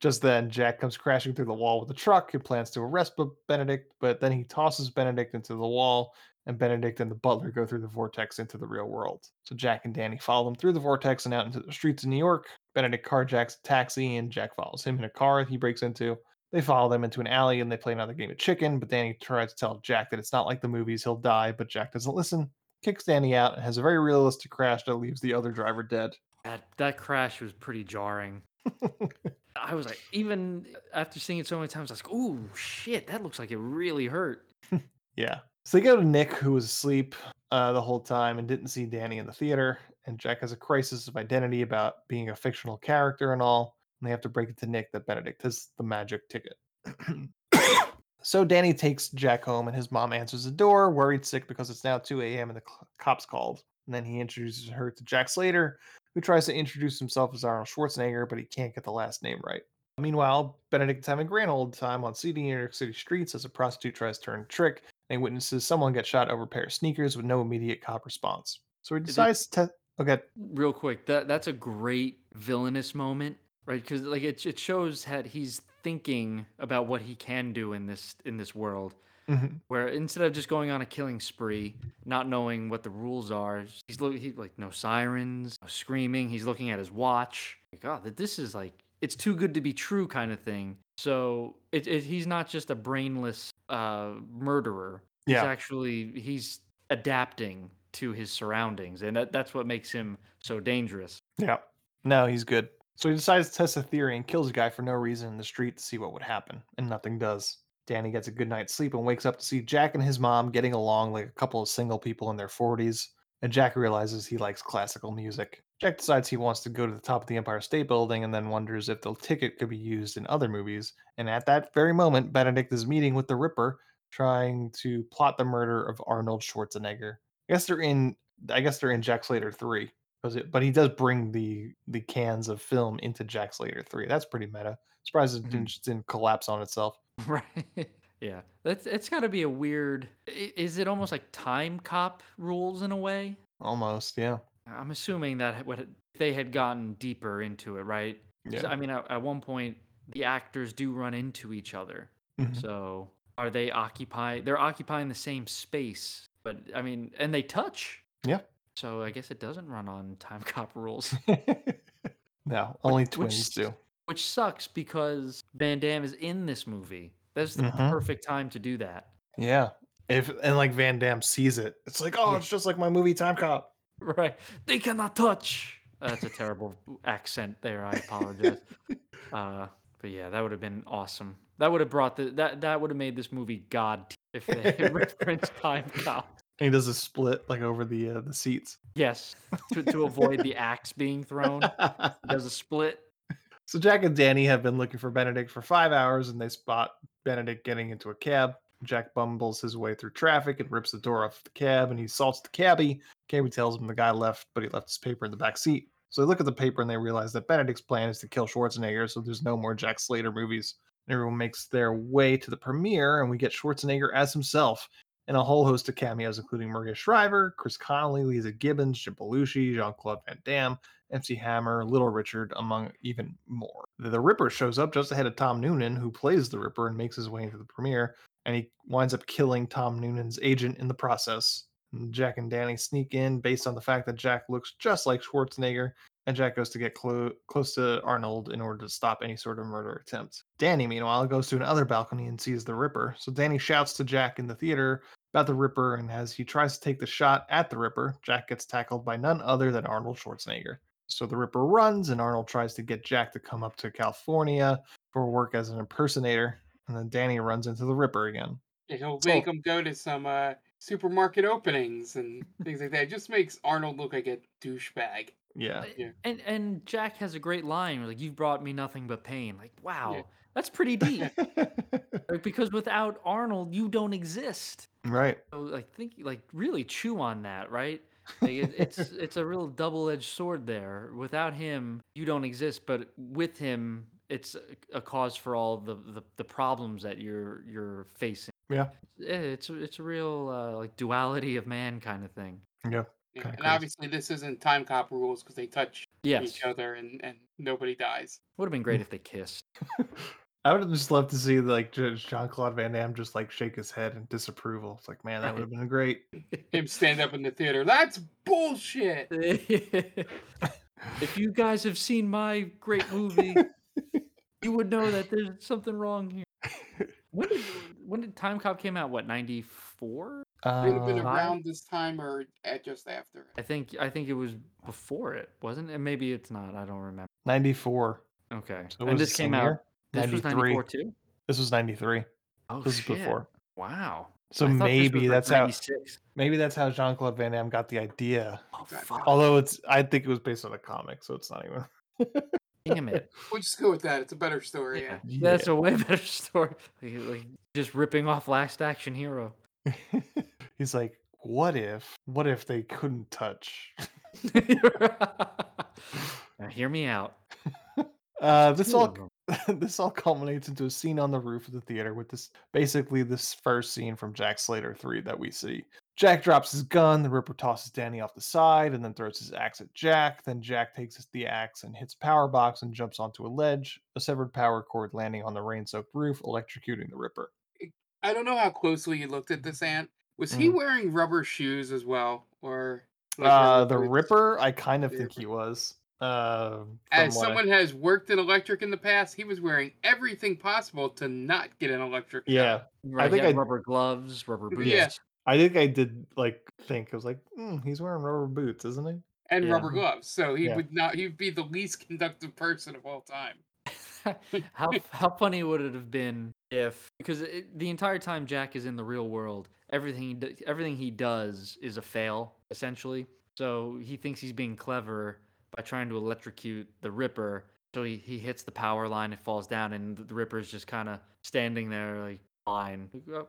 A: just then, Jack comes crashing through the wall with a truck. He plans to arrest Benedict, but then he tosses Benedict into the wall, and Benedict and the butler go through the vortex into the real world. So Jack and Danny follow them through the vortex and out into the streets of New York. Benedict carjacks a taxi, and Jack follows him in a car that he breaks into. They follow them into an alley and they play another game of chicken, but Danny tries to tell Jack that it's not like the movies, he'll die, but Jack doesn't listen, kicks Danny out, and has a very realistic crash that leaves the other driver dead.
I: That that crash was pretty jarring. I was like, even after seeing it so many times, I was like, "Ooh, shit! That looks like it really hurt."
A: Yeah. So they go to Nick, who was asleep uh, the whole time and didn't see Danny in the theater. And Jack has a crisis of identity about being a fictional character and all. And they have to break it to Nick that Benedict has the magic ticket. so Danny takes Jack home, and his mom answers the door, worried sick because it's now 2 a.m. and the cl- cops called. And then he introduces her to Jack Slater, who tries to introduce himself as Arnold Schwarzenegger, but he can't get the last name right. Meanwhile, Benedict is having grand old time on seedy New York City streets as a prostitute tries to turn trick witnesses someone get shot over a pair of sneakers with no immediate cop response. So he decides to. Okay,
I: Real quick, that that's a great villainous moment, right? Because like it it shows that he's thinking about what he can do in this in this world.
A: Mhm.
I: Where instead of just going on a killing spree, not knowing what the rules are, he's looking he, like no sirens, no screaming. He's looking at his watch. Like, oh, that this is like it's too good to be true kind of thing. So it, it he's not just a brainless uh, murderer. He's
A: Yeah.
I: actually he's adapting to his surroundings, and that, that's what makes him so dangerous.
A: Yeah. No, he's good. So he decides to test a theory and kills a guy for no reason in the street to see what would happen, and nothing does. Danny gets a good night's sleep and wakes up to see Jack and his mom getting along like a couple of single people in their 40s, and Jack realizes he likes classical music. Jack decides he wants to go to the top of the Empire State Building and then wonders if the ticket could be used in other movies. And at that very moment, Benedict is meeting with the Ripper, trying to plot the murder of Arnold Schwarzenegger. I guess they're in. I guess they're in Jack Slater three. it- But he does bring the the cans of film into Jack Slater three. That's pretty meta. Surprised it mm-hmm. didn't, just didn't collapse on itself.
I: Right. Yeah. That's it's got to be a weird. i- Is it almost like time cop rules in a way?
A: Almost, yeah.
I: I'm assuming that what they had gotten deeper into it, right? 'Cause,
A: Yeah.
I: I mean, at, at one point, the actors do run into each other.
A: Mhm.
I: So are they occupy? They're occupying the same space, but I mean, and they touch.
A: Yeah.
I: So I guess it doesn't run on time cop rules.
A: No, only
I: Which-
A: twins do.
I: Which sucks because Van Damme is in this movie. That's the
A: Mhm.
I: perfect time to do that.
A: Yeah. If and like Van Damme sees it, it's like, oh, it's just like my movie Time Cop.
I: Right. They cannot touch. That's a terrible accent there. I apologize. uh, but yeah, that would have been awesome. That would have brought the that that would have made this movie god if they had referenced time cop.
A: And he does a split like over the uh, the seats.
I: Yes, to, to avoid the axe being thrown. He does a split.
A: So Jack and Danny have been looking for Benedict for five hours, and they spot Benedict getting into a cab. Jack bumbles his way through traffic and rips the door off the cab, and he assaults the cabbie. Cabbie tells him the guy left, but he left his paper in the back seat. So they look at the paper and they realize that Benedict's plan is to kill Schwarzenegger, so there's no more Jack Slater movies. Everyone makes their way to the premiere, and we get Schwarzenegger as himself and a whole host of cameos, including Maria Shriver, Chris Connelly, Leeza Gibbons, Jim Belushi, Jean Claude Van Damme, MC Hammer, Little Richard, among even more. The Ripper shows up just ahead of Tom Noonan, who plays the Ripper and makes his way into the premiere, and he winds up killing Tom Noonan's agent in the process. Jack and Danny sneak in based on the fact that Jack looks just like Schwarzenegger, and Jack goes to get clo- close to Arnold in order to stop any sort of murder attempt. Danny, meanwhile, goes to another balcony and sees the Ripper. So Danny shouts to Jack in the theater about the Ripper, and as he tries to take the shot at the Ripper, Jack gets tackled by none other than Arnold Schwarzenegger. So the Ripper runs, and Arnold tries to get Jack to come up to California for work as an impersonator. And then Danny runs into the Ripper again.
J: Yeah, he'll
A: So-
J: make him go to some uh, supermarket openings and things like that. It just makes Arnold look like a douchebag.
A: Yeah.
J: Yeah.
I: And and Jack has a great line like you've brought me nothing but pain. Like wow,
J: Yeah.
I: that's pretty deep. like, because without Arnold, you don't exist.
A: Right.
I: So like think like really chew on that, right? Like, it, it's it's a real double-edged sword there. Without him, you don't exist, but with him, it's a, a cause for all the, the the problems that you're you're facing.
A: Yeah.
I: Yeah, it's a- it's a real uh, like duality of man kind of thing.
A: Yeah.
J: Yeah, and
A: crazy.
J: obviously, this isn't time cop rules because they touch
I: Yes,
J: each other and, and nobody dies.
I: would have been great if they kissed.
A: I would have just loved to see like Jean Claude Van Damme just like shake his head in disapproval. It's like, man, that would have been great.
J: Him stand up in the theater. That's bullshit.
I: if you guys have seen my great movie, you would know that there's something wrong here. When did when did Timecop came out? What ninety four?
J: it Would have been
A: Uh,
J: around this time or at just after.
I: I think I think it was before it, wasn't it? Maybe it's not. I don't remember.
A: 94.
I: Okay,
A: So
I: and this came
A: same
I: out.
A: Year?
I: This was
A: 93.
I: ninety four too.
A: This was 93.
I: Oh
A: This is before.
I: Wow.
A: So
I: I thought this
A: maybe
I: was, like,
A: that's how maybe that's how Jean Claude Van Damme got the idea.
I: Oh!
A: Although it's I think it was based on a comic, so it's not even
I: Damn it!
J: We'll just go with that. It's a better story. Yeah.
I: That's a way better story. Like, like just ripping off Last Action Hero.
A: He's like, what if what if they couldn't touch?
I: Now, hear me out.
A: Uh, this all
I: of 'em.
A: this all culminates into a scene on the roof of the theater with this basically this first scene from Jack Slater 3 that we see. Jack drops his gun, the Ripper tosses Danny off the side and then throws his axe at Jack. Then Jack takes the axe and hits power box and jumps onto a ledge, a severed power cord landing on the rain-soaked roof, electrocuting the Ripper.
J: I don't know how closely you looked at this ant. Was he
A: Mhm.
J: wearing rubber shoes as well, or like
A: Uh, the? Ripper, I kind of think he was. Uh,
J: As
A: from what I-
J: someone has worked in electric in the past, he was wearing everything possible to not get an electric.
A: yeah,
I: Right,
A: I think I
I: rubber gloves, rubber boots.
J: Yeah.
A: I think I did like think I was like, "Hmm, he's wearing rubber boots, isn't he?
J: and
I: Yeah.
J: rubber gloves, so he
A: Yeah.
J: would not. He'd be the least conductive person of all time.
I: how how funny would it have been if because it, the entire time Jack is in the real world, everything he d- everything he does is a fail essentially. So he thinks he's being clever by trying to electrocute the Ripper. So he, he hits the power line, it falls down, and the Ripper's just kind of standing there like fine.
J: That,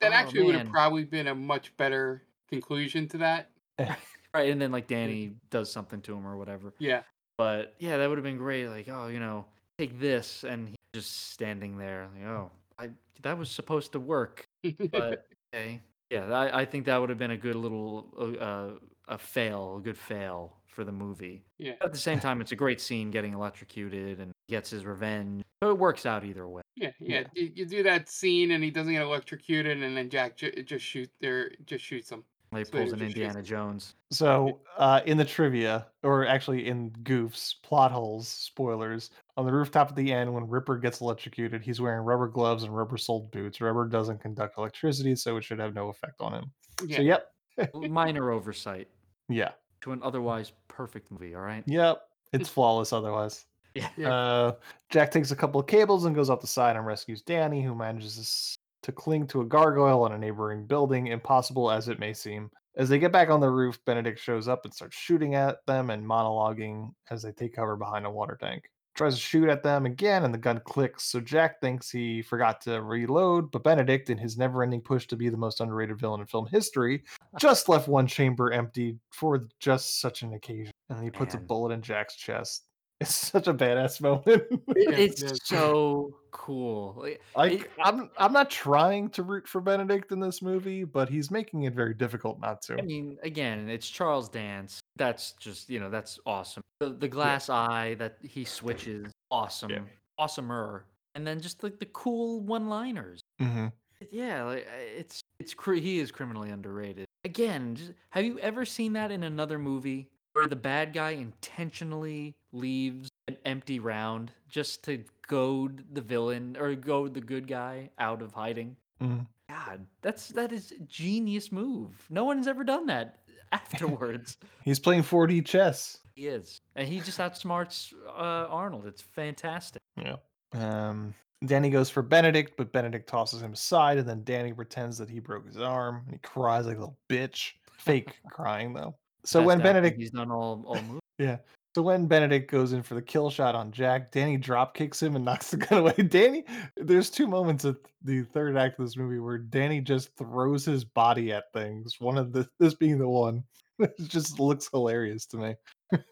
J: that
I: Oh,
J: actually would have probably been a much better conclusion to that.
I: Right, and then like Danny does something to him or whatever.
J: Yeah.
I: But yeah, that would have been great. Like, oh, you know, take this, and he's just standing there. Like, oh, I that was supposed to work, but okay. Yeah, I, I think that would have been a good little uh, a fail, a good fail for the movie.
J: Yeah.
I: At the same time, it's a great scene getting electrocuted and gets his revenge. So it works out either way.
J: Yeah, yeah. You, you do that scene and he doesn't get electrocuted, and then Jack ju- just shoot there, just shoots him.
I: Like
J: Slater
I: pulls an Indiana. Jones.
A: So, uh, in the trivia, or actually in goofs, plot holes, spoilers, on the rooftop at the end, when Ripper gets electrocuted, he's wearing rubber gloves and rubber soled boots. Rubber doesn't conduct electricity, so it should have no effect on him.
J: Yeah.
A: So, yep.
I: Minor oversight
A: Yeah.
I: to an otherwise perfect movie. All right.
A: Yep. It's flawless otherwise.
I: Yeah.
A: Uh, Jack takes a couple of cables and goes up the side and rescues Danny, who manages to cling to a gargoyle on a neighboring building, impossible as it may seem. As they get back on the roof, Benedict shows up and starts shooting at them and monologuing as they take cover behind a water tank. Tries to shoot at them again, and the gun clicks, so Jack thinks he forgot to reload, but Benedict, in his never ending push to be the most underrated villain in film history, just left one chamber empty for just such an occasion. And he puts a bullet in Jack's chest. It's such a badass moment.
I: It's so cool. Like,
A: I,
I: it-
A: I'm I'm not trying to root for Benedict in this movie, but he's making it very difficult not to.
I: I mean, again, it's Charles Dance. That's just you know that's awesome. The the glass eye that he switches, awesome, awesomer. And then just like the cool one-liners.
A: hmm
I: Yeah, like it's it's cr- he is criminally underrated. Again, just, have you ever seen that in another movie where the bad guy intentionally leaves an empty round just to goad the villain or goad the good guy out of hiding?
A: Mhm.
I: God, that's that is a genius move. No one's ever done that afterwards.
A: He's playing 4D chess.
I: he is, and he just outsmarts uh, Arnold. It's fantastic.
A: Yeah. Um, Danny goes for Benedict, but Benedict tosses him aside, and then Danny pretends that he broke his arm, and he cries like a little bitch. Fake crying though. So when Benedict,
I: he's done all all movies.
A: yeah. So when Benedict goes in for the kill shot on Jack, Danny drop kicks him and knocks the gun away. Danny, there's two moments at the third act of this movie where Danny just throws his body at things. One of the this being the one. It just looks hilarious to me.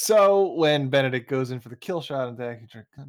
A: So when Benedict goes in for the kill shot on Danny,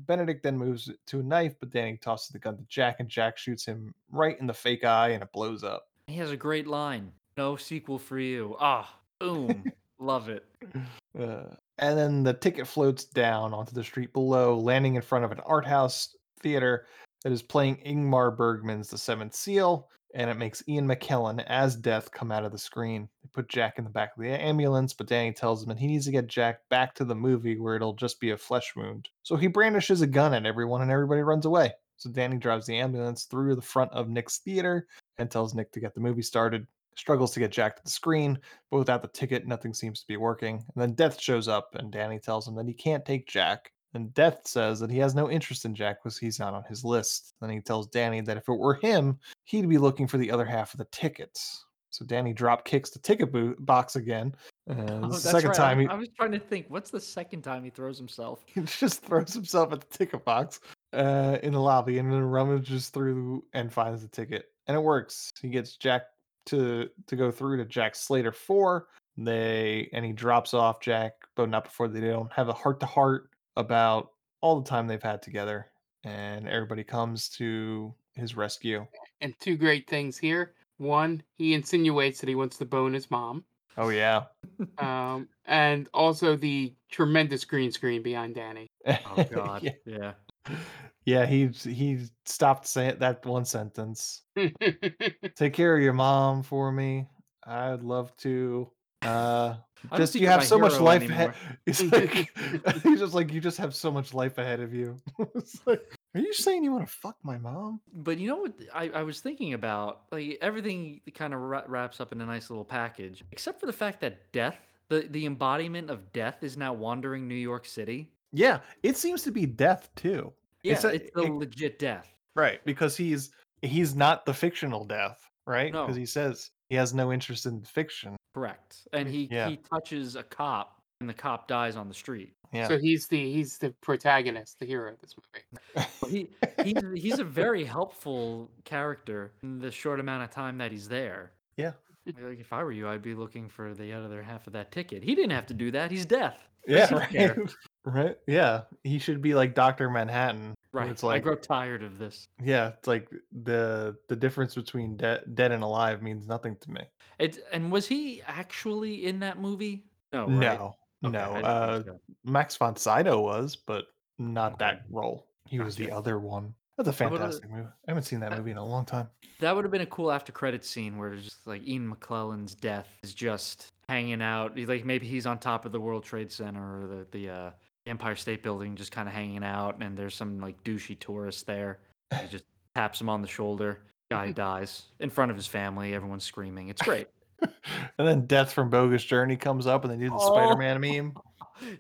A: Benedict then moves to a knife, but Danny tosses the gun to Jack, and Jack shoots him right in the fake eye, and it blows up.
I: He has a great line. No sequel for you. Ah, boom. Love it.
A: Uh, and then the ticket floats down onto the street below, landing in front of an art house theater that is playing Ingmar Bergman's The Seventh Seal, and it makes Ian McKellen as Death come out of the screen. They put Jack in the back of the ambulance, but Danny tells him that he needs to get Jack back to the movie where it'll just be a flesh wound. So he brandishes a gun at everyone, and everybody runs away. So Danny drives the ambulance through the front of Nick's theater and tells Nick to get the movie started. Struggles to get Jack to the screen, but without the ticket, nothing seems to be working. And then Death shows up, and Danny tells him that he can't take Jack. And Death says that he has no interest in Jack because he's not on his list. Then he tells Danny that if it were him, he'd be looking for the other half of the tickets. So Danny drop kicks the ticket bo- box again. And
I: Oh,
A: second
I: right.
A: time
I: I,
A: he,
I: I was trying to think. What's the second time he throws himself?
A: he just throws himself at the ticket box uh, in the lobby and then rummages through and finds the ticket. And it works. He gets Jack to to go through to Jack Slater four. They and he drops off Jack, but not before they don't have a heart to heart about all the time they've had together. And everybody comes to his rescue.
J: And two great things here. One, he insinuates that he wants to bone his mom.
A: Oh yeah.
J: Um, and also the tremendous green screen behind Danny.
I: Oh God.
A: yeah.
I: yeah.
A: Yeah, he he stopped saying that one sentence. Take care of your mom for me. I'd love to. Uh, just you have so much life
I: anymore.
A: ahead. He's like, he's just like, you just have so much life ahead of you. Like, Are you saying you want to fuck my mom?
I: But you know what I, I was thinking about? Like everything kind of wraps up in a nice little package, except for the fact that death, the, the embodiment of death, is now wandering New York City.
A: Yeah, it seems to be death too.
I: Yeah,
A: It's
I: it's,
A: a- it-
I: legit death.
A: Right, because he's he's not the fictional death, right?
I: No.
A: Because he says he has no interest in fiction.
I: Correct. And he,
A: Yeah.
I: he touches a cop, and the cop dies on the street.
A: Yeah.
J: So he's the he's the protagonist, the hero of this movie.
I: But he he's he's a very helpful character in the short amount of time that he's there.
A: Yeah.
I: Like if I were you, I'd be looking for the other half of that ticket. He didn't have to do that. He's deaf.
A: Yeah, right. Right. Yeah, he should be like Doctor Manhattan.
I: Right.
A: It's like I
I: grow tired of this.
A: yeah, it's like the the difference between de- dead and alive means nothing to me.
I: It and was he actually in that movie? No. right?
A: No,
I: Okay,
A: no. Uh,
I: so.
A: Max von Sydow was, but not that role. He was the other one. That's a fantastic movie. I haven't seen that movie in a long time.
I: That would have been a cool after credit scene where it's just like Ian McKellen's death is just hanging out. He's Like maybe he's on top of the World Trade Center or the the uh, Empire State Building, just kind of hanging out, and there's some like douchey tourist there. He just taps him on the shoulder. Guy mm-hmm. dies in front of his family. Everyone's screaming. It's great.
A: And then Death from Bogus Journey comes up, and they do the
I: Oh.
A: Spider-Man meme.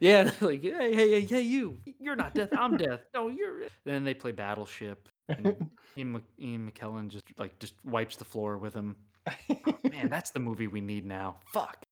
I: Yeah, like hey, hey, hey, hey, you! You're not death. I'm death. No, you're. Then they play Battleship. And Ian McKellen just like just wipes the floor with him. Oh, man, that's the movie we need now. Fuck.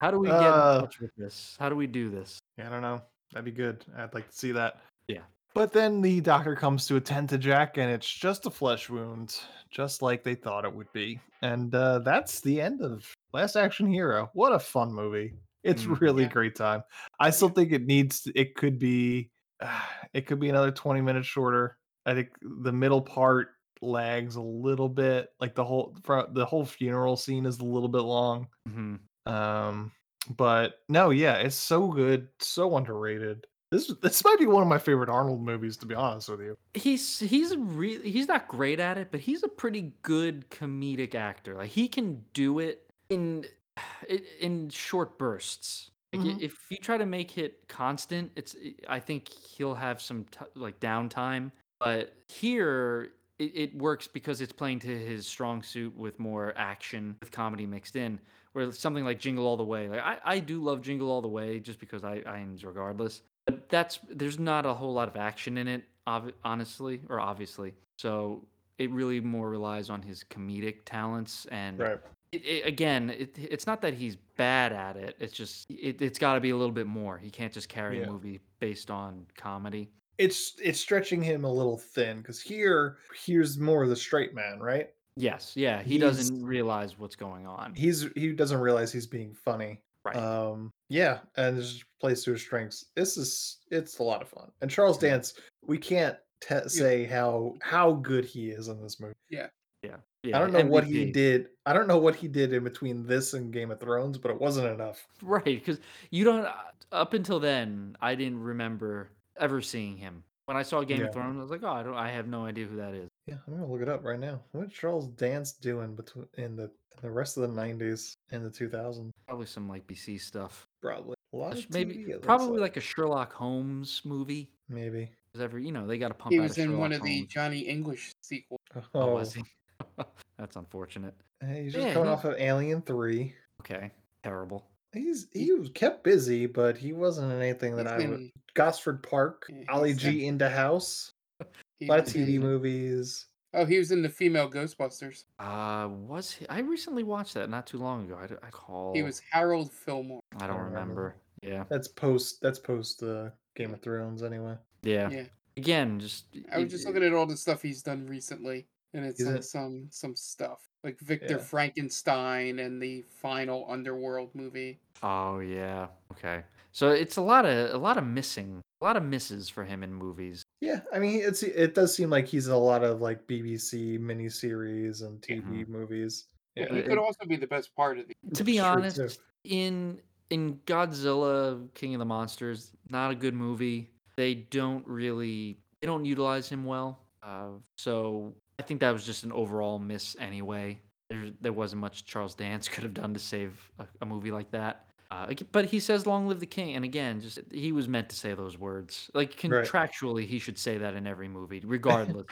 I: How do we get
A: Uh,
I: in touch with this? How do we do this?
A: Yeah, I don't know. That'd be good. I'd like to see that.
I: Yeah.
A: But then the doctor comes to attend to Jack, and it's just a flesh wound, just like they thought it would be. And uh, that's the end of Last Action Hero. What a fun movie! It's
I: Mm,
A: really
J: yeah.
A: great time. I still think it needs. to- It could be. it could be another twenty minutes shorter. I think the middle part lags a little bit. Like the whole the whole funeral scene is a little bit long.
I: Mhm.
A: Um, but no, yeah, it's so good, so underrated. This this might be one of my favorite Arnold movies, to be honest with you.
I: He's he's really he's not great at it, but he's a pretty good comedic actor. Like he can do it in in- short bursts. Like
A: Mhm.
I: if you try to make it constant, it's I think he'll have some t- like downtime. But here it, it works because it's playing to his strong suit with more action with comedy mixed in. Where something like Jingle All the Way, like I, I do love Jingle All the Way just because I I enjoy regardless. But that's there's not a whole lot of action in it, obvi- honestly or obviously. So it really more relies on his comedic talents and
A: Right.
I: it, it, again, it, it's not that he's bad at it. It's just it, it's got to be a little bit more. He can't just carry
A: Yeah.
I: a movie based on comedy.
A: It's it's stretching him a little thin because here here's more of the straight man, right?
I: Yes, yeah, he
A: He's-
I: doesn't realize what's going on.
A: He's he doesn't realize he's being funny.
I: Right.
A: Um. Yeah, and just plays to his strengths. This is it's a lot of fun. And Charles Dance, we can't te- say how how good he is in this movie.
J: Yeah.
I: yeah,
A: I don't know what he did. I don't know what he did in between this and Game of Thrones, but it wasn't enough.
I: Right, because you don't. Up until then, I didn't remember ever seeing him. When I saw Game
A: Yeah.
I: of Thrones, I was like, oh, I don't. I have no idea who that is.
A: Yeah, I'm gonna look it up right now. What Charles Dance doing between in the in the rest of the '90s and the 2000s?
I: Probably some like BC stuff.
A: Probably a lot of
I: Maybe
A: TV,
I: probably like a Sherlock Holmes movie.
A: maybe.
I: 'Cause every you know they got to pump
J: He was
I: a
J: in one
I: Sherlock
J: of the Johnny English sequels.
I: Oh,
A: Oh, oh.
I: was he? That's unfortunate.
A: hey, he's just
I: Yeah,
A: coming
I: he-
A: off of Alien Three.
I: Okay, terrible.
A: He's he was kept busy, but he wasn't in anything that
J: He's
A: I would.
J: Been-
A: Gosford Park,
J: Yeah,
A: Ali
J: he's
A: G Indahouse,
J: he
A: a lot of TV
J: in-
A: movies.
J: Oh, he was in the female Ghostbusters.
I: Uh, was he? I recently watched that not too long ago. I call.
J: He was Harold Filmore.
I: I don't
A: remember.
I: remember. Yeah,
A: That's post. That's post uh, Game of Thrones anyway.
I: yeah.
J: Yeah.
I: Again, just
J: I was
I: it-
J: just looking at all the stuff he's done recently, and it's
A: Is
J: like
A: it-
J: some some stuff like Victor
A: Yeah.
J: Frankenstein and the final Underworld movie.
I: Oh yeah. Okay. So it's a lot of a lot of missing, a lot of misses for him in movies.
A: Yeah, I mean, it's it does seem like he's in a lot of like BBC miniseries and TV movies. Yeah,
J: He could also be the best part of the.
I: To be honest,
A: too.
I: in in Godzilla King of the Monsters, not a good movie. They don't really they don't utilize him well. Uh, so I think that was just an overall miss anyway. There, there wasn't much Charles Dance could have done to save a, a movie like that. Uh, but he says "Long live the king," and again, just he was meant to say those words. Like
A: Right.
I: contractually, he should say that in every movie, regardless.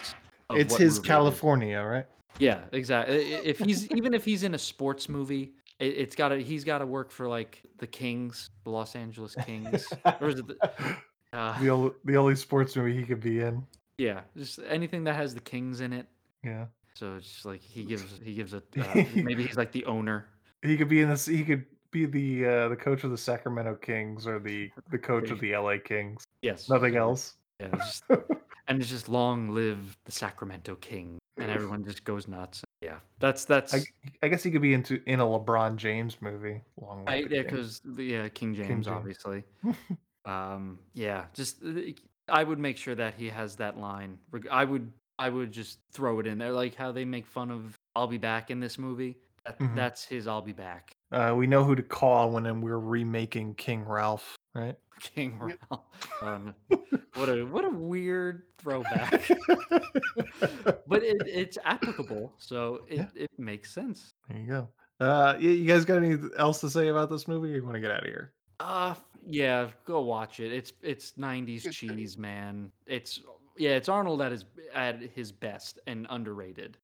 I: of
A: it's his
I: movie it.
A: California, right?
I: Yeah, exactly. If he's even if he's in a sports movie, it, it's got to he's got to work for like the Kings, the Los Angeles Kings, or is it? The, uh,
A: the only the only sports movie he could be in.
I: yeah, just anything that has the Kings in it.
A: Yeah,
I: So it's just like he gives he gives a uh, maybe he's like the owner.
A: he could be in this. He could be the uh, the coach of the Sacramento Kings or the the coach of the LA Kings.
I: Yes.
A: Nothing else.
I: Yeah, it's just, and it's just long live the Sacramento King, and everyone just goes nuts. Yeah, that's that's
A: I, I guess he could be into in a LeBron James movie. Long
I: I,
A: live the
I: yeah, because yeah, King James,
A: James.
I: obviously. um, yeah, just uh, I would make sure that he has that line. I would I would just throw it in there, like how they make fun of "I'll be back" in this movie. That,
A: Mhm.
I: That's his "I'll be back."
A: Uh, we know who to call when we're remaking King Ralph, right?
I: King Ralph. Um, what a what a weird throwback. but it, it's applicable, so it, it makes sense.
A: There you go. Uh, you guys got anything else to say about this movie? You want to get out of here?
I: Uh yeah, go watch it. It's it's 90s cheese, man. It's yeah, it's Arnold at his at his best and underrated.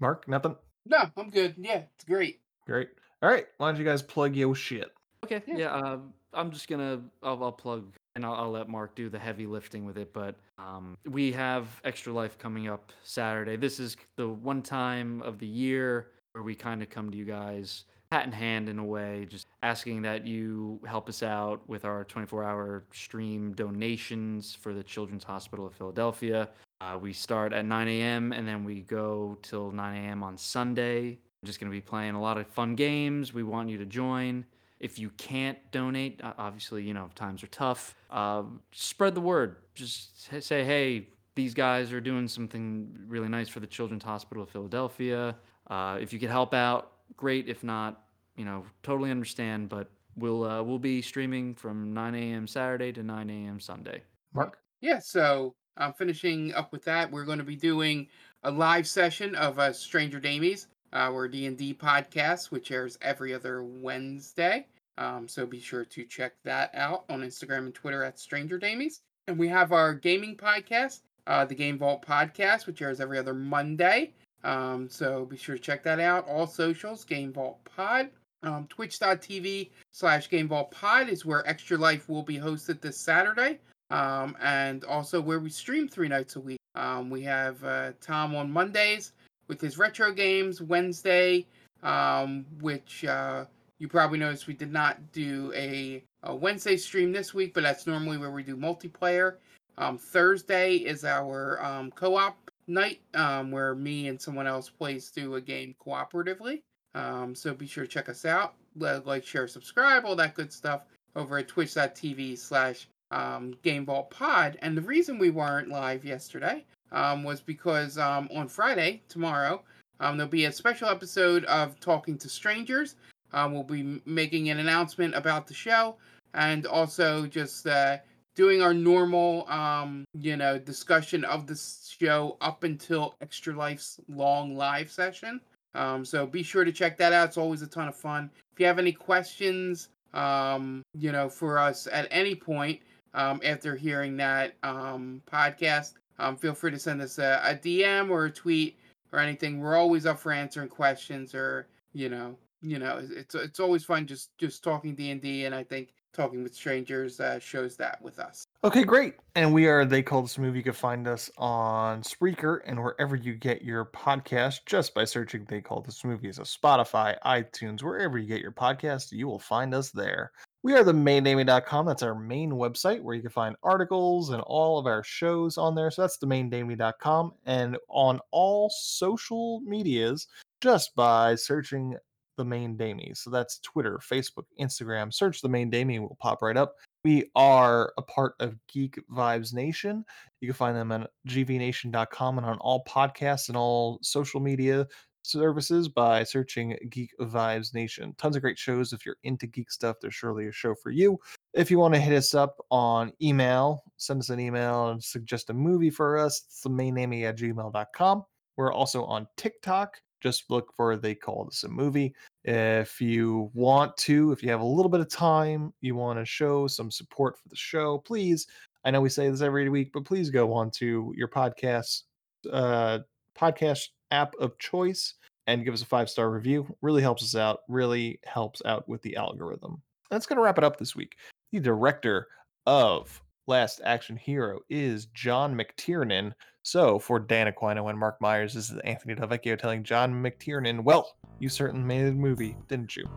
A: Mark, nothing.
J: No, I'm good. Yeah, it's great.
A: Great. All right. Why don't you guys plug your shit?
I: Okay, yeah, uh, I'm just gonna I'll, I'll plug and I'll, I'll let Mark do the heavy lifting with it. But um, we have Extra Life coming up Saturday. This is the one time of the year where we kind of come to you guys hat in hand in a way, just asking that you help us out with our 24-hour stream donations for the Children's Hospital of Philadelphia. Uh, we start at 9 a.m. and then we go till 9 a.m. on Sunday. We're just going to be playing a lot of fun games. We want you to join. If you can't donate, obviously, you know, times are tough. Uh, spread the word. Just say, hey, these guys are doing something really nice for the Children's Hospital of Philadelphia. Uh, if you could help out, great. If not, you know, totally understand. But we'll uh, we'll be streaming from 9 a.m. Saturday to 9 a.m. Sunday.
A: Mark.
J: Yeah. So I'm finishing up with that. We're going to be doing a live session of uh, Stranger Damies, our D&D podcast, which airs every other Wednesday. Um, so be sure to check that out on Instagram and Twitter at Stranger Damies. And we have our gaming podcast, uh, the Game Vault podcast, which airs every other Monday. Um, so be sure to check that out. All socials, Game Vault Pod. Um, Twitch.tv slash Game Vault Pod is where Extra Life will be hosted this Saturday. Um, and also where we stream three nights a week. Um, we have uh, Tom on Mondays with his retro games, Wednesday, um, which uh, you probably noticed we did not do a, a, Wednesday stream this week, but that's normally where we do multiplayer. Um, Thursday is our um, co op night um, where me and someone else plays through a game cooperatively. Um, so be sure to check us out. Like, share, subscribe, all that good stuff over at twitch.tv slash um, Game Vault Pod. And the reason we weren't live yesterday um, was because um, on Friday, tomorrow, um, there'll be a special episode of Talking to Strangers. Um, we'll be making an announcement about the show and also just uh, doing our normal, um, you know, discussion of the show up until Extra Life's long live session. Um, so be sure to check that out. It's always a ton of fun. If you have any questions, um, you know, for us at any point um, after hearing that um, podcast, um, feel free to send us a, a DM or a tweet or anything. We're always up for answering questions or you know, you know, it's it's always fun just just talking D and D, and I think talking with strangers uh, shows that with us.
A: Okay, great. And we are They Call This Movie. You can find us on Spreaker and wherever you get your podcast just by searching They Call This Movie. So Spotify, iTunes, wherever you get your podcast, you will find us there. We are the maindamie.com. That's our main website where you can find articles and all of our shows on there. So that's the maindamie.com. And on all social medias, just by searching the main Damie. So that's Twitter, Facebook, Instagram. Search the main Damie, will pop right up. We are a part of Geek Vibes Nation. You can find them at gvnation.com and on all podcasts and all social media services by searching Geek Vibes Nation. Tons of great shows. If you're into geek stuff, there's surely a show for you. If you want to hit us up on email, send us an email and suggest a movie for us. It's the main name at gmail.com. We're also on TikTok. Just look for They Call This a Movie. If you want to, if you have a little bit of time, you want to show some support for the show, please. I know we say this every week, but please go on to your podcast uh, podcast app of choice and give us a five star review. Really helps us out. Really helps out with the algorithm. That's going to wrap it up this week. The director of Last Action Hero is John McTiernan. So for Dan Aquino and Mark Myers, this is Anthony Delvecchio telling John McTiernan, well, you certainly made a movie, didn't you?